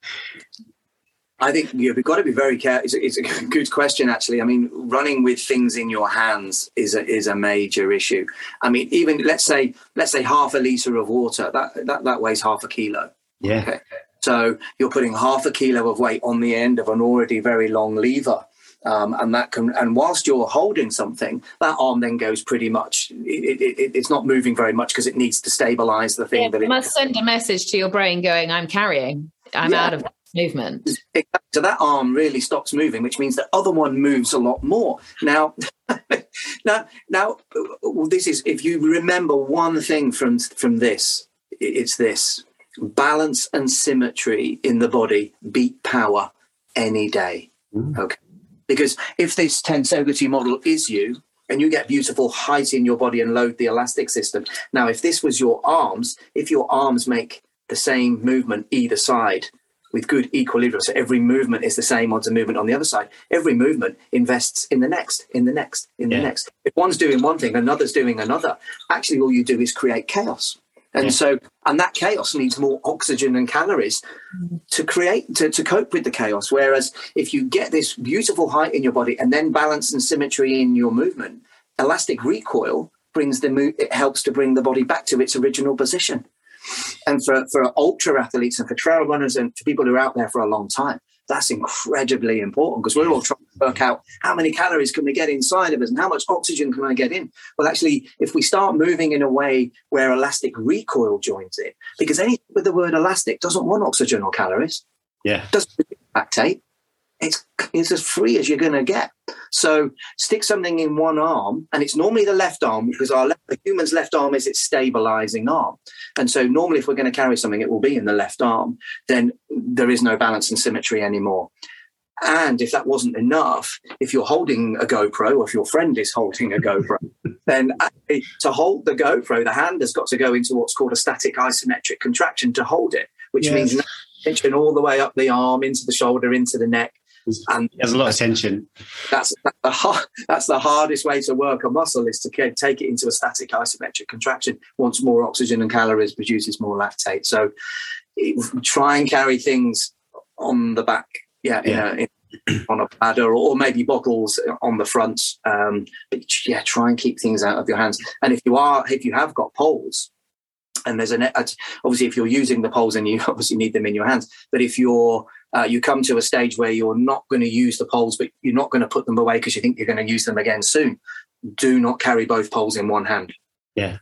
I think you've got to be very careful. It's, it's, a good question, actually. I mean, running with things in your hands is a, is a major issue. I mean, even let's say let's say half a liter of water that that, that weighs half a kilo. Yeah. Okay. So you're putting half a kilo of weight on the end of an already very long lever. Um, and that can, and whilst you're holding something, that arm then goes pretty much. It, it, it's not moving very much because it needs to stabilize the thing. Yeah, that it must send a message to your brain going, "I'm carrying. I'm yeah. out of movement. So that arm really stops moving, which means the other one moves a lot more. Now, now, now, this is if you remember one thing from from this, it's this: balance and symmetry in the body beat power any day. Mm. Okay, because if this tensegrity model is you, and you get beautiful height in your body and load the elastic system. Now, if this was your arms, if your arms make the same movement either side, with good equilibrium. So every movement is the same odds of movement on the other side. Every movement invests in the next, in the next, in yeah. the next. If one's doing one thing, another's doing another. Actually, all you do is create chaos. And Yeah. so, and that chaos needs more oxygen and calories mm. to create, to, to cope with the chaos. Whereas if you get this beautiful height in your body and then balance and symmetry in your movement, elastic recoil brings the mo- it helps to bring the body back to its original position. And for, for ultra athletes and for trail runners and for people who are out there for a long time, that's incredibly important because we're all trying to work out how many calories can we get inside of us and how much oxygen can I get in. Well, actually, if we start moving in a way where elastic recoil joins it, because anything with the word elastic doesn't want oxygen or calories, Yeah. doesn't lactate. It's, it's as free as you're going to get. So stick something in one arm, and it's normally the left arm because our left, the human's left arm is its stabilizing arm. And so normally, if we're going to carry something, it will be in the left arm. Then there is no balance and symmetry anymore. And if that wasn't enough, if you're holding a GoPro or if your friend is holding a GoPro, then to hold the GoPro, the hand has got to go into what's called a static isometric contraction to hold it, which Yes. means tension all the way up the arm, into the shoulder, into the neck. And There's a lot of tension. that's that's the, hard, that's the hardest way to work a muscle is to take it into a static isometric contraction. Once more oxygen and calories produces more lactate. So it- try and carry things on the back, yeah, in A, in, on a bladder or maybe bottles on the front. Um, but yeah, try and keep things out of your hands. And if you are, if you have got poles, and there's an obviously if you're using the poles and you obviously need them in your hands, but if you're uh, you come to a stage where you're not going to use the poles, but you're not going to put them away because you think you're going to use them again soon. Do not carry both poles in one hand. Yeah.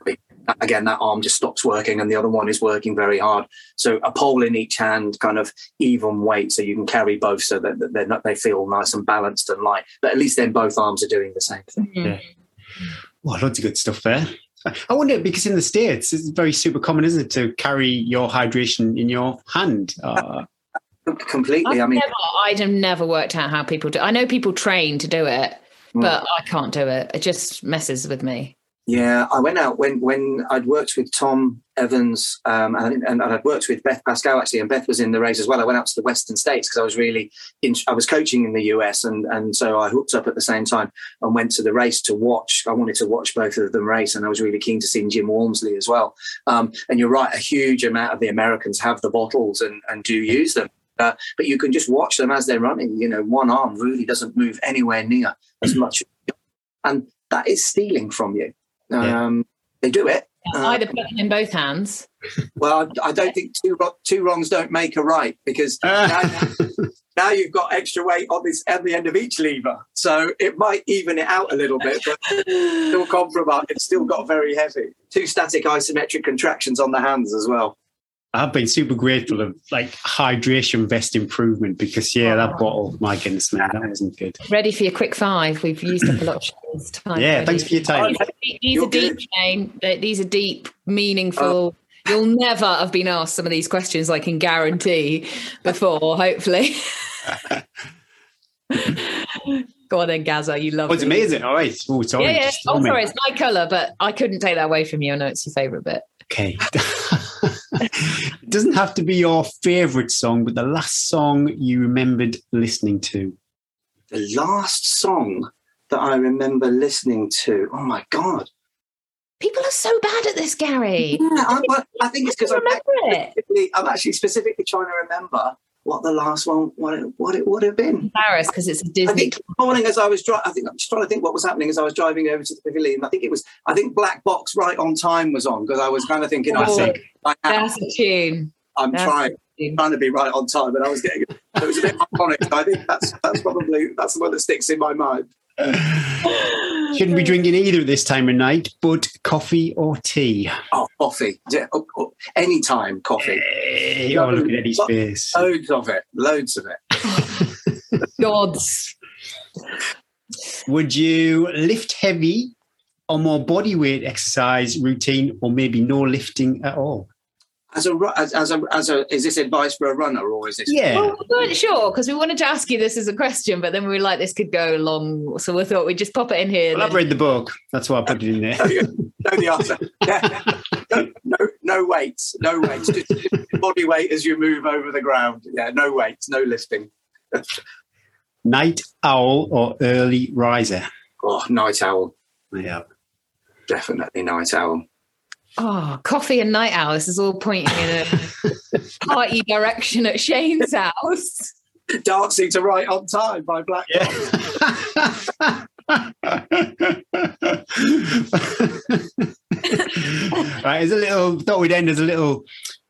Again, that arm just stops working and the other one is working very hard. So a pole in each hand, kind of even weight, so you can carry both, so that that they're not they feel nice and balanced and light. But at least then both arms are doing the same thing. Yeah. Well, loads of good stuff there. I wonder because in the states it's very super common, isn't it, to carry your hydration in your hand? Uh, Completely. I've I mean, never, I'd have never worked out how people do. I know people train to do it, Mm. but I can't do it. It just messes with me. Yeah, I went out when when I'd worked with Tom Evans um, and, and I'd worked with Beth Pascall actually, and Beth was in the race as well. I went out to the Western States because I was really in, I was coaching in the US, and and so I hooked up at the same time and went to the race to watch. I wanted to watch both of them race, and I was really keen to see Jim Walmsley as well. Um, and you're right, a huge amount of the Americans have the bottles and and do use them. Uh, but you can just watch them as they're running. You know, one arm really doesn't move anywhere near as much, and that is stealing from you. Yeah. Um, They do it. Uh, Either put it in both hands. well, I I don't think two wro- two wrongs don't make a right because now, now you've got extra weight on this at the end of each lever, so it might even it out a little bit, but still compromise. It's still got very heavy. Two static isometric contractions on the hands as well. I've been super grateful of like hydration vest improvement because yeah, that bottle, my goodness, man, that wasn't good. Ready for your quick five. We've used up a lot of Shane's time. Yeah, already. thanks for your time. These, these You're are deep, good. Shane. These are deep, meaningful. Oh. You'll never have been asked some of these questions, I can guarantee, before, hopefully. Go on then, Gaza. You love Oh, it's it. amazing. All right. Oh, it's Yeah, yeah. Oh, storming. sorry, it's my colour, but I couldn't take that away from you. I know it's your favourite bit. Okay. it doesn't have to be your favorite song, but the last song you remembered listening to. The last song that I remember listening to. Oh my god! People are so bad at this, Gary. Yeah, I, well, I think it's because I I'm it. I'm actually specifically trying to remember what the last one what it, what it would have been. Embarrassed because it's a Disney. I think this morning as I was driving, I think I'm just trying to think what was happening as I was driving over to the pavilion. I think it was, I think Black Box Right on Time was on because I was kind of thinking, I Oh, think I am, That's a tune. I'm that's trying, tune. trying to be right on time, but I was getting, it was a bit iconic. I think that's that's probably that's the one that sticks in my mind. Shouldn't be drinking either at this time of night, but coffee or tea. Oh, coffee, yeah, oh, oh, anytime coffee, Hey, oh, look at Eddie's face. loads of it, loads of it. Gods. Would you lift heavy or more body weight exercise routine, or maybe no lifting at all? As a as, as a as a is this advice for a runner or is this? Yeah. Well, we weren't sure because we wanted to ask you this as a question, but then we were like, this could go long. So we thought we'd just pop it in here. Well, I've read the book. That's why I put it in there. know the answer. Yeah. No, no, no weights, no weights. Just, just body weight as you move over the ground. Yeah, no weights, no lifting. Night owl or early riser? Oh, night owl, Yeah. definitely night owl. Oh, coffee and night owl. This is all pointing in a party direction at Shane's house. Dancing to Right on Time by Black. Yeah. right, as a little thought we'd end as a little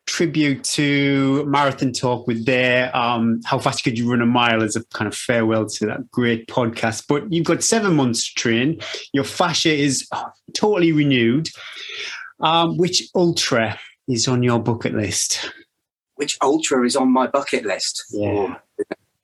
tribute to Marathon Talk with their um, How Fast Could You Run a Mile as a kind of farewell to that great podcast. But you've got seven months to train. Your fascia is totally renewed. Um, which ultra is on your bucket list? Which ultra is on my bucket list? Yeah.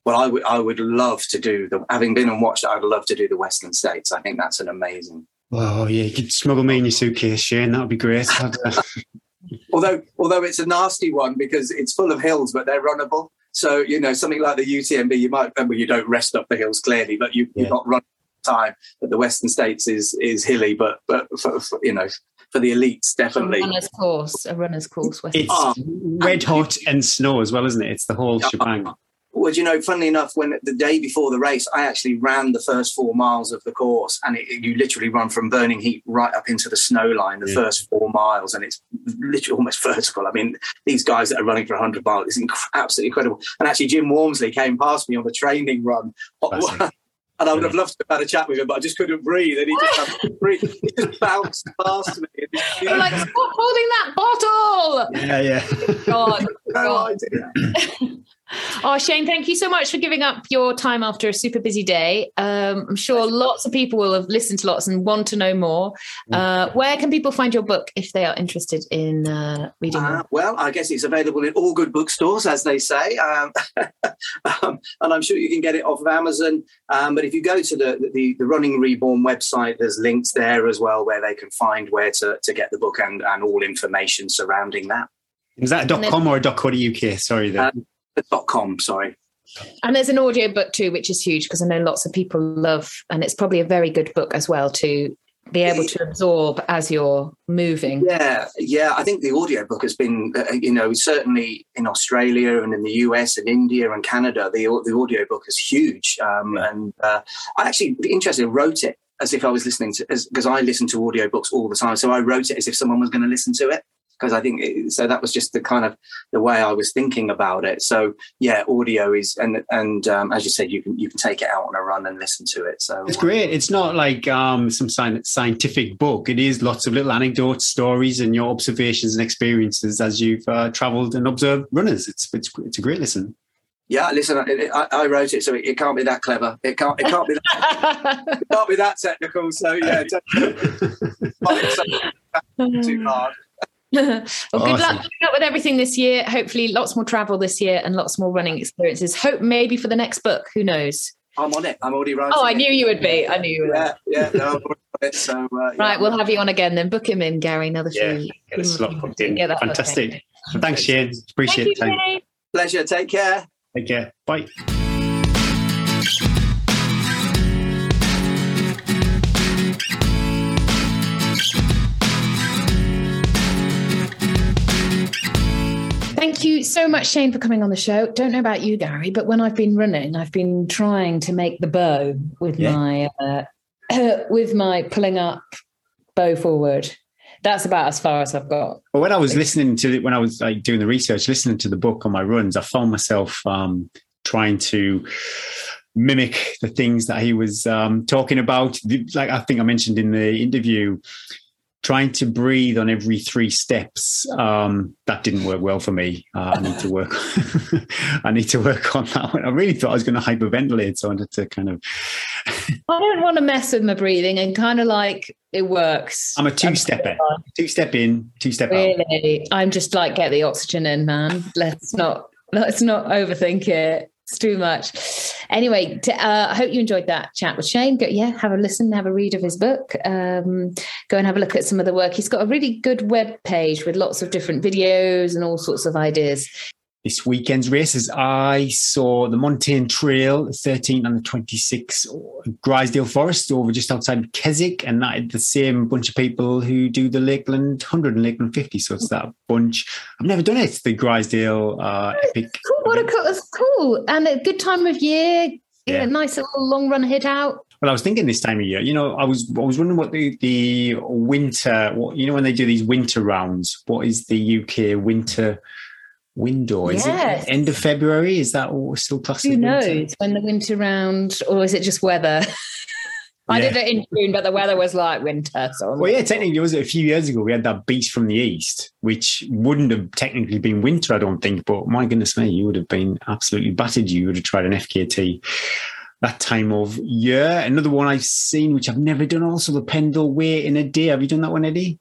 Well, I would I would love to do the having been and watched it, I'd love to do the Western States. I think that's an amazing. Oh yeah, you could smuggle me in your suitcase, Shane. That would be great. although although it's a nasty one because it's full of hills, but they're runnable. So you know something like the UTMB, you might remember you don't rest up the hills clearly, but you, Yeah. you're not running time. But the Western States is is hilly, but but for, for, you know for the elites definitely. A runner's course, a runner's course. West it's Oh. red hot and snow as well, isn't it? It's the whole Yeah. shebang. Well, you know, funnily enough, when the day before the race, I actually ran the first four miles of the course, and it, you literally run from burning heat right up into the snow line, the Yeah. first four miles, and it's literally almost vertical. I mean, these guys that are running for 100 miles, is inc- absolutely incredible. And actually, Jim Walmsley came past me on the training run. Classic. And I would have loved to have had a chat with him, but I just couldn't breathe. And he just, had breathe. He just bounced past me. And he- I'm like, stop holding that bottle. Yeah, yeah. God, no God. idea. Oh, Shane, thank you so much for giving up your time after a super busy day. Um, I'm sure lots of people will have listened to lots and want to know more. Uh, where can people find your book if they are interested in uh, reading Uh, well, I guess it's available in all good bookstores, as they say, um, um, and I'm sure you can get it off of Amazon. Um, but if you go to the, the the Running Reborn website, there's links there as well where they can find where to, to get the book and, and all information surrounding that. Is that a .com or a .co.uk? Sorry, there. Uh, Dot com, sorry. And there's an audio book too, which is huge because I know lots of people love, and it's probably a very good book as well to be able to absorb as you're moving. Yeah, yeah. I think the audiobook has been, uh, you know, certainly in Australia and in the US and India and Canada, the the audiobook is huge. Um, and uh, I actually, interestingly, wrote it as if I was listening to, because I listen to audiobooks all the time. So I wrote it as if someone was going to listen to it. Because I think it, so that was just the kind of the way I was thinking about it. So yeah, audio is and and um, as you said, you can you can take it out on a run and listen to it. So It's great. It's not like um, some scientific book. It is lots of little anecdotes, stories, and your observations and experiences as you've uh, travelled and observed runners. It's, it's it's a great listen. Yeah, listen, I, I, wrote it, so it, it can't be that clever. It can't. It can't be. That, it can't be that technical. So yeah, too hard. well, good luck, Awesome. good luck with everything this year. Hopefully, lots more travel this year and lots more running experiences. Hope maybe for the next book. Who knows? I'm on it. I'm already writing. Oh, I knew you would be. I knew you would. Yeah, yeah. No, I'm on it. So uh, yeah. Right, we'll have you on again then. Book him in, Gary. Another Yeah, few. Get a slot booked in. Yeah, that- Fantastic. okay. Thanks, Shane. Appreciate Thank the you, time. Shane. pleasure. Take care. Take care. Bye. Thank you so much, Shane, for coming on the show. Don't know about you, Gary, but when I've been running, I've been trying to make the bow with Yeah. my uh, with my pulling up bow forward. That's about as far as I've got. Well, when I was listening to it, when I was like doing the research, listening to the book on my runs, I found myself um, trying to mimic the things that he was um, talking about. Like I think I mentioned in the interview, trying to breathe on every three steps. Um, that didn't work well for me. Uh, I need to work. I need to work on that one. I really thought I was going to hyperventilate, so I wanted to kind of. I don't want to mess with my breathing and kind of like it works. I'm a two-stepper. Two step in, two step out. Really, I'm just like get the oxygen in, man. Let's not let's not overthink it. It's too much. Anyway, to, uh, I hope you enjoyed that chat with Shane. Go, yeah, have a listen, have a read of his book. Um, go and have a look at some of the work. He's got a really good web page with lots of different videos and all sorts of ideas. this weekend's races, I saw the Montane Trail, the 13th and the 26th, Grizedale Forest over just outside of Keswick, and that is the same bunch of people who do the Lakeland 100 and Lakeland 50. So it's that bunch. I've never done it, the Grizedale uh, Epic. What a cool, that's cool, and a good time of year. Yeah, nice little long run hit out. Well, I was thinking this time of year. You know, I was I was wondering what the the winter. What you know when they do these winter rounds. What is the UK winter window? Is Yes. it end of February? Is that still classing? Who knows when the winter round, or is it just weather? I Yeah. did it in June, but the weather was like winter. So Well, yeah, technically, was it a few years ago? We had that beast from the east, which wouldn't have technically been winter, I don't think. But my goodness me, you would have been absolutely battered. You would have tried an FKT that time of year. Another one I've seen, which I've never done, also the Pendle Way in a day. Have you done that one, Eddie?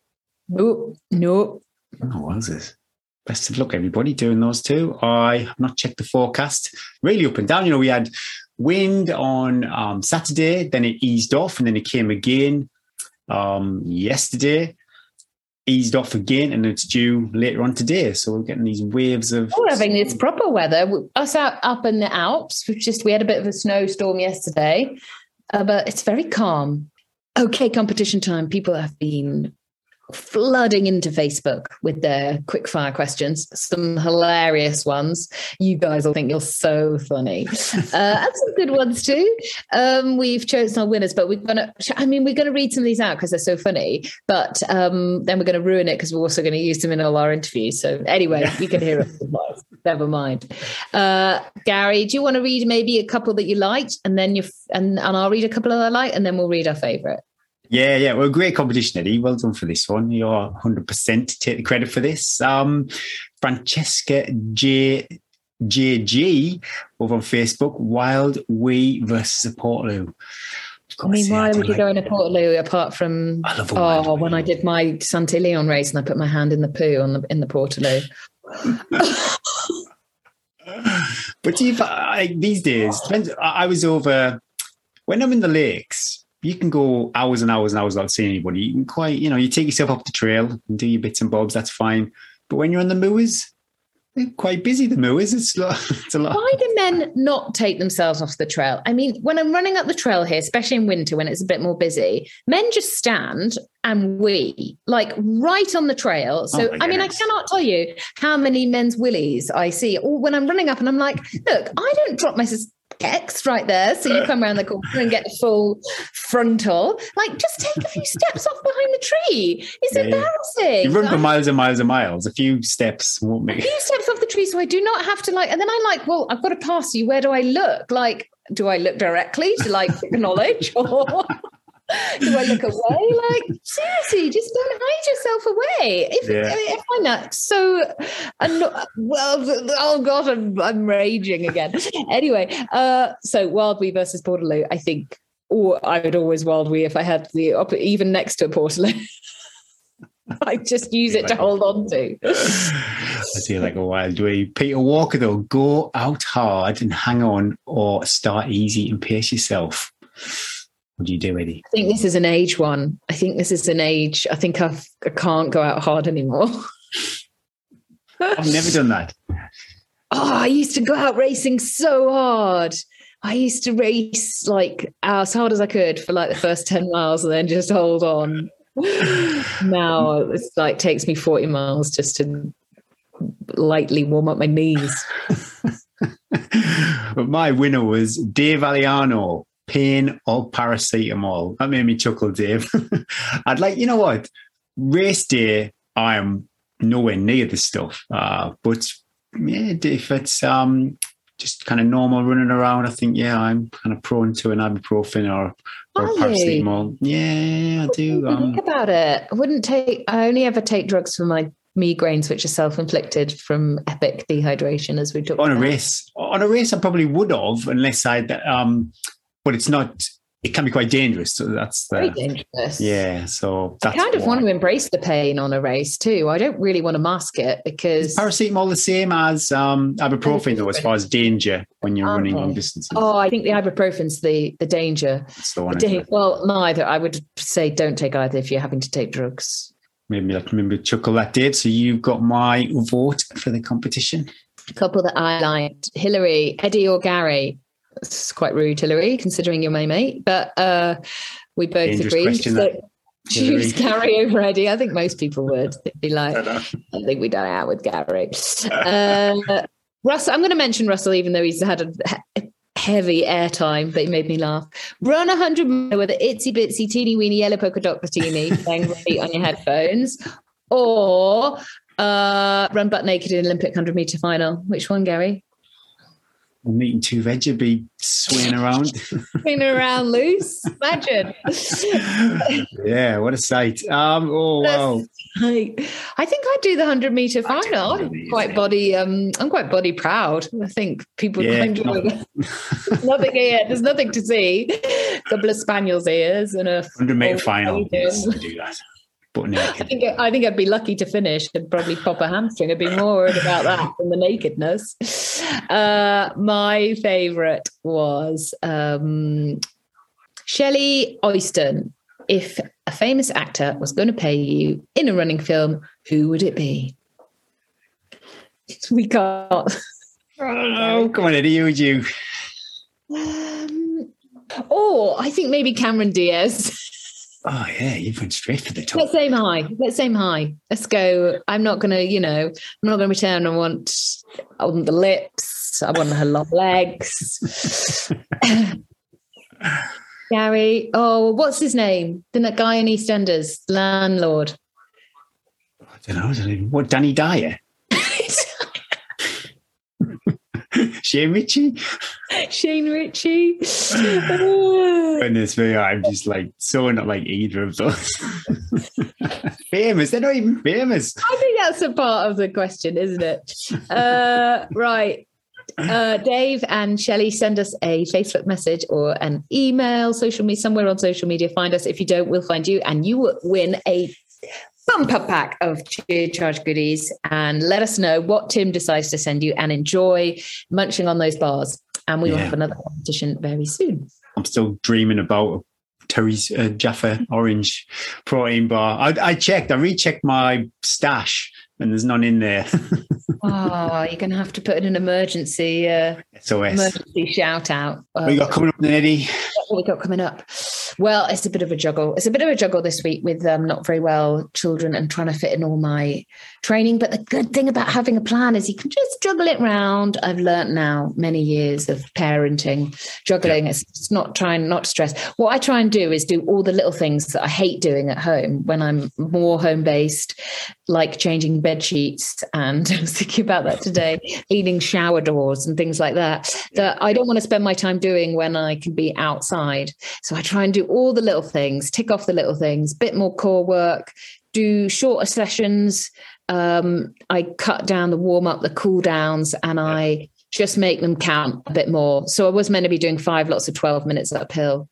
nope, nope. Oh, was it? Best of luck, everybody, doing those two. I have not checked the forecast. Really up and down. You know, we had wind on um, Saturday, then it eased off, and then it came again um, yesterday, eased off again, and it's due later on today. So we're getting these waves of. We're having this proper weather. Us out up in the Alps, we've just we had a bit of a snowstorm yesterday, uh, but it's very calm. Okay, competition time. People have been flooding into Facebook with their quick fire questions. Some hilarious ones. You guys will think you're so funny. Uh, and some good ones too. Um, we've chosen our winners, but we're gonna. I mean, we're gonna read some of these out because they're so funny. But um, then we're gonna ruin it because we're also going to use them in all our interviews. So anyway, you can hear us. Never mind. Uh, Gary, do you want to read maybe a couple that you liked, and then you and and I'll read a couple that I like, and then we'll read our favorite. Yeah, yeah. Well, great competition, Eddie. Well done for this one. You're 100% take the credit for this. Um, Francesca J. JG over on Facebook, Wild Wee versus Portaloo. I mean, why would you go in a Portaloo apart from I love a wild oh when I did my Santillion race and I put my hand in the poo on the in the Portaloo. But do you, like these days, I was over when I'm in the lakes. You can go hours and hours and hours without seeing anybody. You can quite, you know, you take yourself up the trail and do your bits and bobs. That's fine. But when you're on the moors, they're quite busy. The moors, it's, it's a lot. Why do men not take themselves off the trail? I mean, when I'm running up the trail here, especially in winter when it's a bit more busy, men just stand and we like right on the trail. So, Oh I mean, I cannot tell you how many men's willies I see. Or when I'm running up and I'm like, look, I don't drop my X right there. So you come around the corner and get the full frontal. Like, just take a few steps off behind the tree. It's yeah. embarrassing. You run for miles and miles and miles. A few steps won't make. a few steps off the tree so I do not have to like and then I'm like, well, I've got to pass you. Where do I look? Like, do I look directly to like acknowledge or do I look away? Like, seriously, just don't hide yourself away. If, Yeah. I, I find that so anno- well, oh god, I'm, I'm raging again. anyway, uh, so Wild Wee versus Portaloo, I think. Or I would always Wild Wee if I had the op- even next to a Portaloo. I just use it to hold on to. I see like a wild way. Peter Walker, though, go out hard and hang on, or start easy and pace yourself. What do you do, Eddie? I think this is an age one. I think this is an age. I think I've, I can't go out hard anymore. I've never done that. Oh, I used to go out racing so hard. I used to race like as hard as I could for like the first 10 miles and then just hold on. now it's like takes me 40 miles just to lightly warm up my knees. but my winner was Dave Aliano, pain or paracetamol. That made me chuckle, Dave. I'd like, you know what? Race day, I am nowhere near this stuff. Uh, but yeah, if it's um just kind of normal running around, I think yeah, I'm kind of prone to an ibuprofen or, or paracetamol. Yeah, I do. Think Um, about it. I wouldn't take, I only ever take drugs for my migraines, which are self inflicted from epic dehydration, as we talked on a race, on a race, I probably would have, unless I. Um, but it's not. It can be quite dangerous. So that's Very dangerous. yeah. So I kind of why. want to embrace the pain on a race too. I don't really want to mask it because Is paracetamol the same as um, ibuprofen, though, as far as danger when you're running long distances? oh, I think the ibuprofen's the the danger. That's the one. Da- well, neither. I would say don't take either if you're having to take drugs. Maybe I can remember chuckle that did. So you've got my vote for the competition. A couple that I liked: Hillary, Eddie, or Gary. It's quite rude, Hillary, considering you're my mate. But uh, we both Dangerous agree. question, So that. choose Gary over Eddie. I think most people would They'd be like, I think we done out with Gary. Uh, Russell, I'm going to mention Russell, even though he's had a heavy airtime, but he made me laugh. Run 100 miles with an itsy bitsy teeny weeny yellow polka dot bikini playing right on your headphones, or uh, run butt naked in Olympic 100 meter final. Which one, Gary? I'm eating two veg, you'd be swinging around. Swinging around loose. Imagine. yeah, what a sight. Um, oh, wow. I, I think I'd do the 100 meter final. I'm quite body, um, I'm quite body proud. I think people Yeah, kind of nothing here. There's nothing to see. A couple of spaniels ears and a 100 meter final. Yes, I do that. But I think I think I'd be lucky to finish and probably pop a hamstring. I'd be more worried about that than the nakedness. Uh, my favourite was um, Shelley Oyston. If a famous actor was going to pay you in a running film, who would it be? We can't. Oh, come on, Eddie, who would you? Um, or I think maybe Cameron Diaz. Oh, yeah, you've went straight for the top. Let's aim high. Let's aim high. Let's go. I'm not gonna, you know, I'm not gonna return. I want, I want the lips. I want her long legs. Gary. Oh, what's his name? The guy in EastEnders, landlord. I don't know. I don't even, what, Danny Dyer? Shane Richie? Shane Richie. Goodness me, I'm just like so not like either of those. famous. They're not even famous. I think that's a part of the question, isn't it? Uh, right. Uh, Dave and Shelley, send us a Facebook message or an email, social media, somewhere on social media. Find us. If you don't, we'll find you, and you will win a bumper pack of Chia Charge goodies. And let us know what Tim decides to send you, and enjoy munching on those bars. And we will have another competition very soon. I'm still dreaming about Terry's uh, Jaffa Orange protein bar. I, I checked, I rechecked my stash, and there's none in there. Oh, you're going to have to put in an emergency, uh, SOS. emergency shout out. What you got coming up, Eddie? What we got coming up? Well, it's a bit of a juggle. It's a bit of a juggle this week with um, not very well children and trying to fit in all my training. But the good thing about having a plan is you can just juggle it round. I've learnt now many years of parenting, juggling. It's, it's not trying not to stress. What I try and do is do all the little things that I hate doing at home when I'm more home based, like changing bed sheets. And I was thinking about that today, cleaning shower doors and things like that, that I don't want to spend my time doing when I can be outside. So I try and do all the little things, tick off the little things, bit more core work, do shorter sessions. Um, I cut down the warm up, the cool downs, and I just make them count a bit more. So I was meant to be doing five lots of 12 minutes uphill,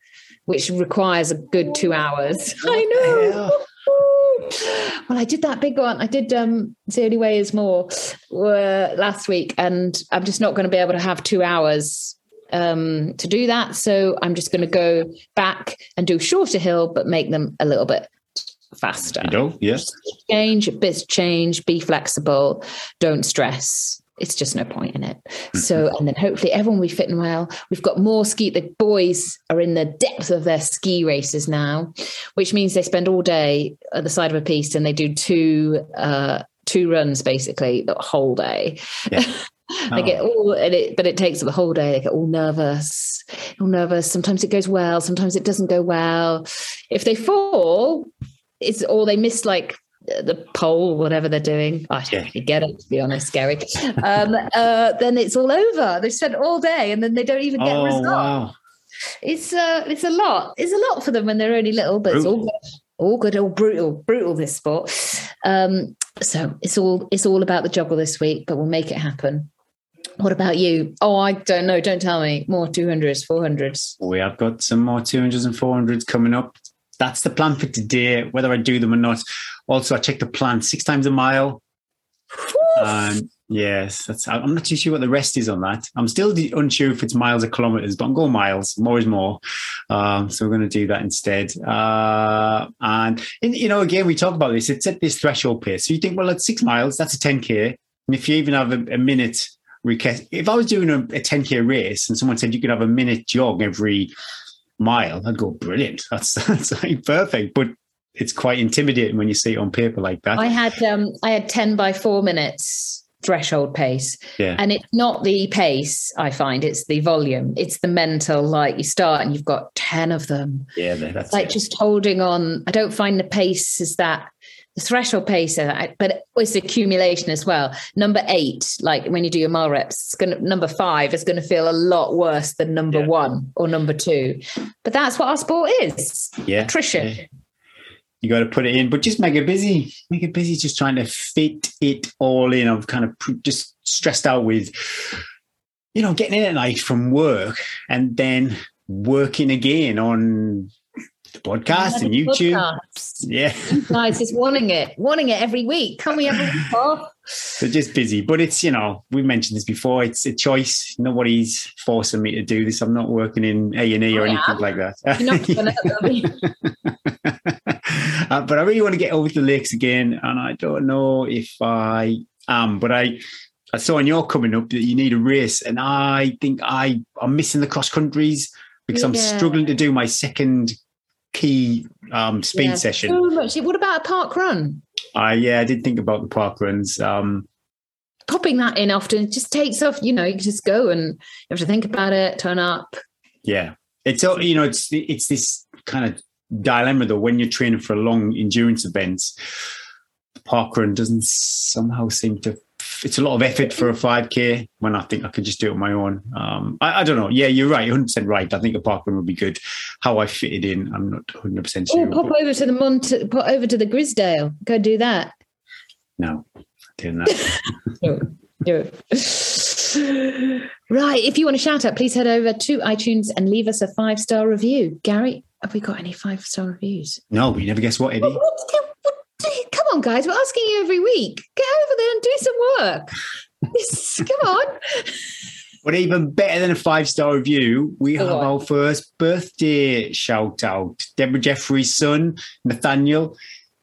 which requires a good two hours. I know. Well, I did that big one. I did um the only way is more uh, last week, and I'm just not going to be able to have two hours um to do that. So I'm just going to go back and do shorter hill, but make them a little bit faster. You know, yes. Change, bits change, be flexible, don't stress. It's just no point in it. So, and then hopefully everyone will be fitting well. We've got more ski. The boys are in the depth of their ski races now, which means they spend all day at the side of a piece and they do two uh, two runs basically the whole day. Yeah. they get all, and it, but it takes the whole day. They get all nervous, all nervous. Sometimes it goes well, sometimes it doesn't go well. If they fall, it's or they miss like the pole, whatever they're doing. I don't really get it, to be honest, Gary. Um, uh, then it's all over. They've spent all day and then they don't even get a Oh, result. wow. It's uh, it's a lot. It's a lot for them when they're only little, but it's all good. All good, all brutal, brutal. This sport. Um, so it's all it's all about the juggle this week, but we'll make it happen. What about you? Oh, I don't know. Don't tell me. More two hundreds, four hundreds. We have got some more 200s and 400s coming up. That's the plan for today, whether I do them or not. Also, I checked the plan six times a mile. Um, yes, that's. I'm not too sure what the rest is on that. I'm still unsure if it's miles or kilometers, but I'm going miles. More is more. Um, so we're going to do that instead. Uh, and in, you know, again, we talk about this. It's at this threshold pace. So you think, well, at six miles, that's a 10k. And if you even have a, a minute if I was doing a, a 10k race and someone said you could have a minute jog every mile, I'd go brilliant. That's that's like perfect. But it's quite intimidating when you see it on paper like that. I had um, I had ten by four minutes threshold pace. Yeah. And it's not the pace, I find, it's the volume. It's the mental, like you start and you've got 10 of them. Yeah, that's like it. just holding on. I don't find the pace is that the threshold pace, uh, but it's accumulation as well. Number eight, like when you do your mile reps, it's gonna number five is going to feel a lot worse than number Yeah. one or number two. But that's what our sport is. yeah. attrition. yeah. You got to put it in, but just make it busy. Make it busy. Just trying to fit it all in. I'm kind of pr- just stressed out with, you know, getting in at night from work and then working again on the podcast and YouTube. Yeah. Guys, is wanting it, wanting it every week. Can we a week off? They're just busy. But it's, you know, we mentioned this before. It's a choice. Nobody's forcing me to do this. I'm not working in A and E or I anything am. like that. You're not gonna, uh, but I really want to get over to the lakes again, and I don't know if I am. But I, I saw in your coming up that you need a race, and I think I I'm missing the cross countries because I'm struggling to do my second key um, speed yeah, session. So much. What about a park run? I yeah, I did think about the park runs. Um, Popping that in often just takes off. You know, you just go and you have to think about it, turn up. Yeah, it's you know. It's it's this kind of dilemma though when you're training for a long endurance events. The park run doesn't somehow seem to. It's a lot of effort for a 5k when I think I could just do it on my own. Um, I, I don't know. Yeah, you're right. 100 percent right. I think a park run would be good. How I fit it in, I'm not 100 percent Oh, sure. pop but over to the Mont, pop over to the Grizedale. Go do that. no, doing that. Do it. Do it. Right. If you want to shout out, please head over to iTunes and leave us a five star review. Gary, have we got any five star reviews? no, you never guess What- Eddie. Guys. We're asking you every week. Get over there and do some work. This- come on. But even better than a five star review, we Go have on. our first birthday shout out. Deborah Jeffrey's son, Nathaniel.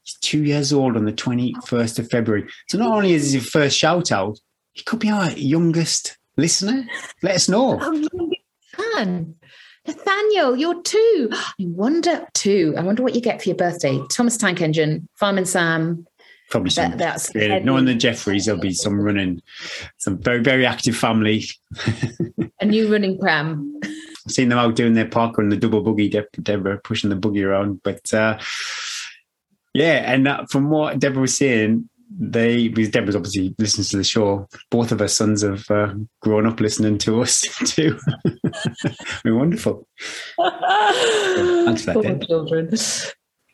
He's two years old on the 21st of February. So not only is your first shout out, he could be our youngest listener. Let us know. Oh, you can. Nathaniel, you're two. I wonder, two. I wonder what you get for your birthday. Thomas Tank Engine, Fireman Sam. Probably some. That, that's yeah, knowing the Jeffreys, there'll be some running, some very, very active family. a new running pram. I've seen them out doing their parkour and the double buggy, De- Deborah pushing the buggy around. But uh, yeah, and uh, from what Deborah was saying, they because Deborah's obviously listens to the show. Both of her sons have uh, grown up listening to us too. We're wonderful. Thanks for that, Deb. children.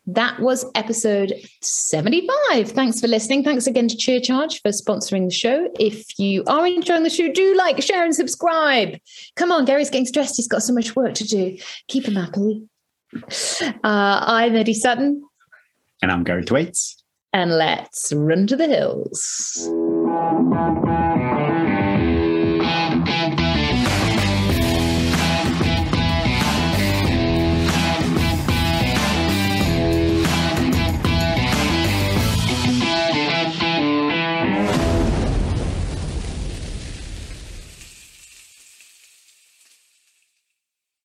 That was episode 75. Thanks for listening. Thanks again to Chia Charge for sponsoring the show. If you are enjoying the show, do like, share, and subscribe. Come on, Gary's getting stressed. He's got so much work to do. Keep him happy. Uh, I'm Eddie Sutton, And I'm Gary Thwaites. and let's run to the hills.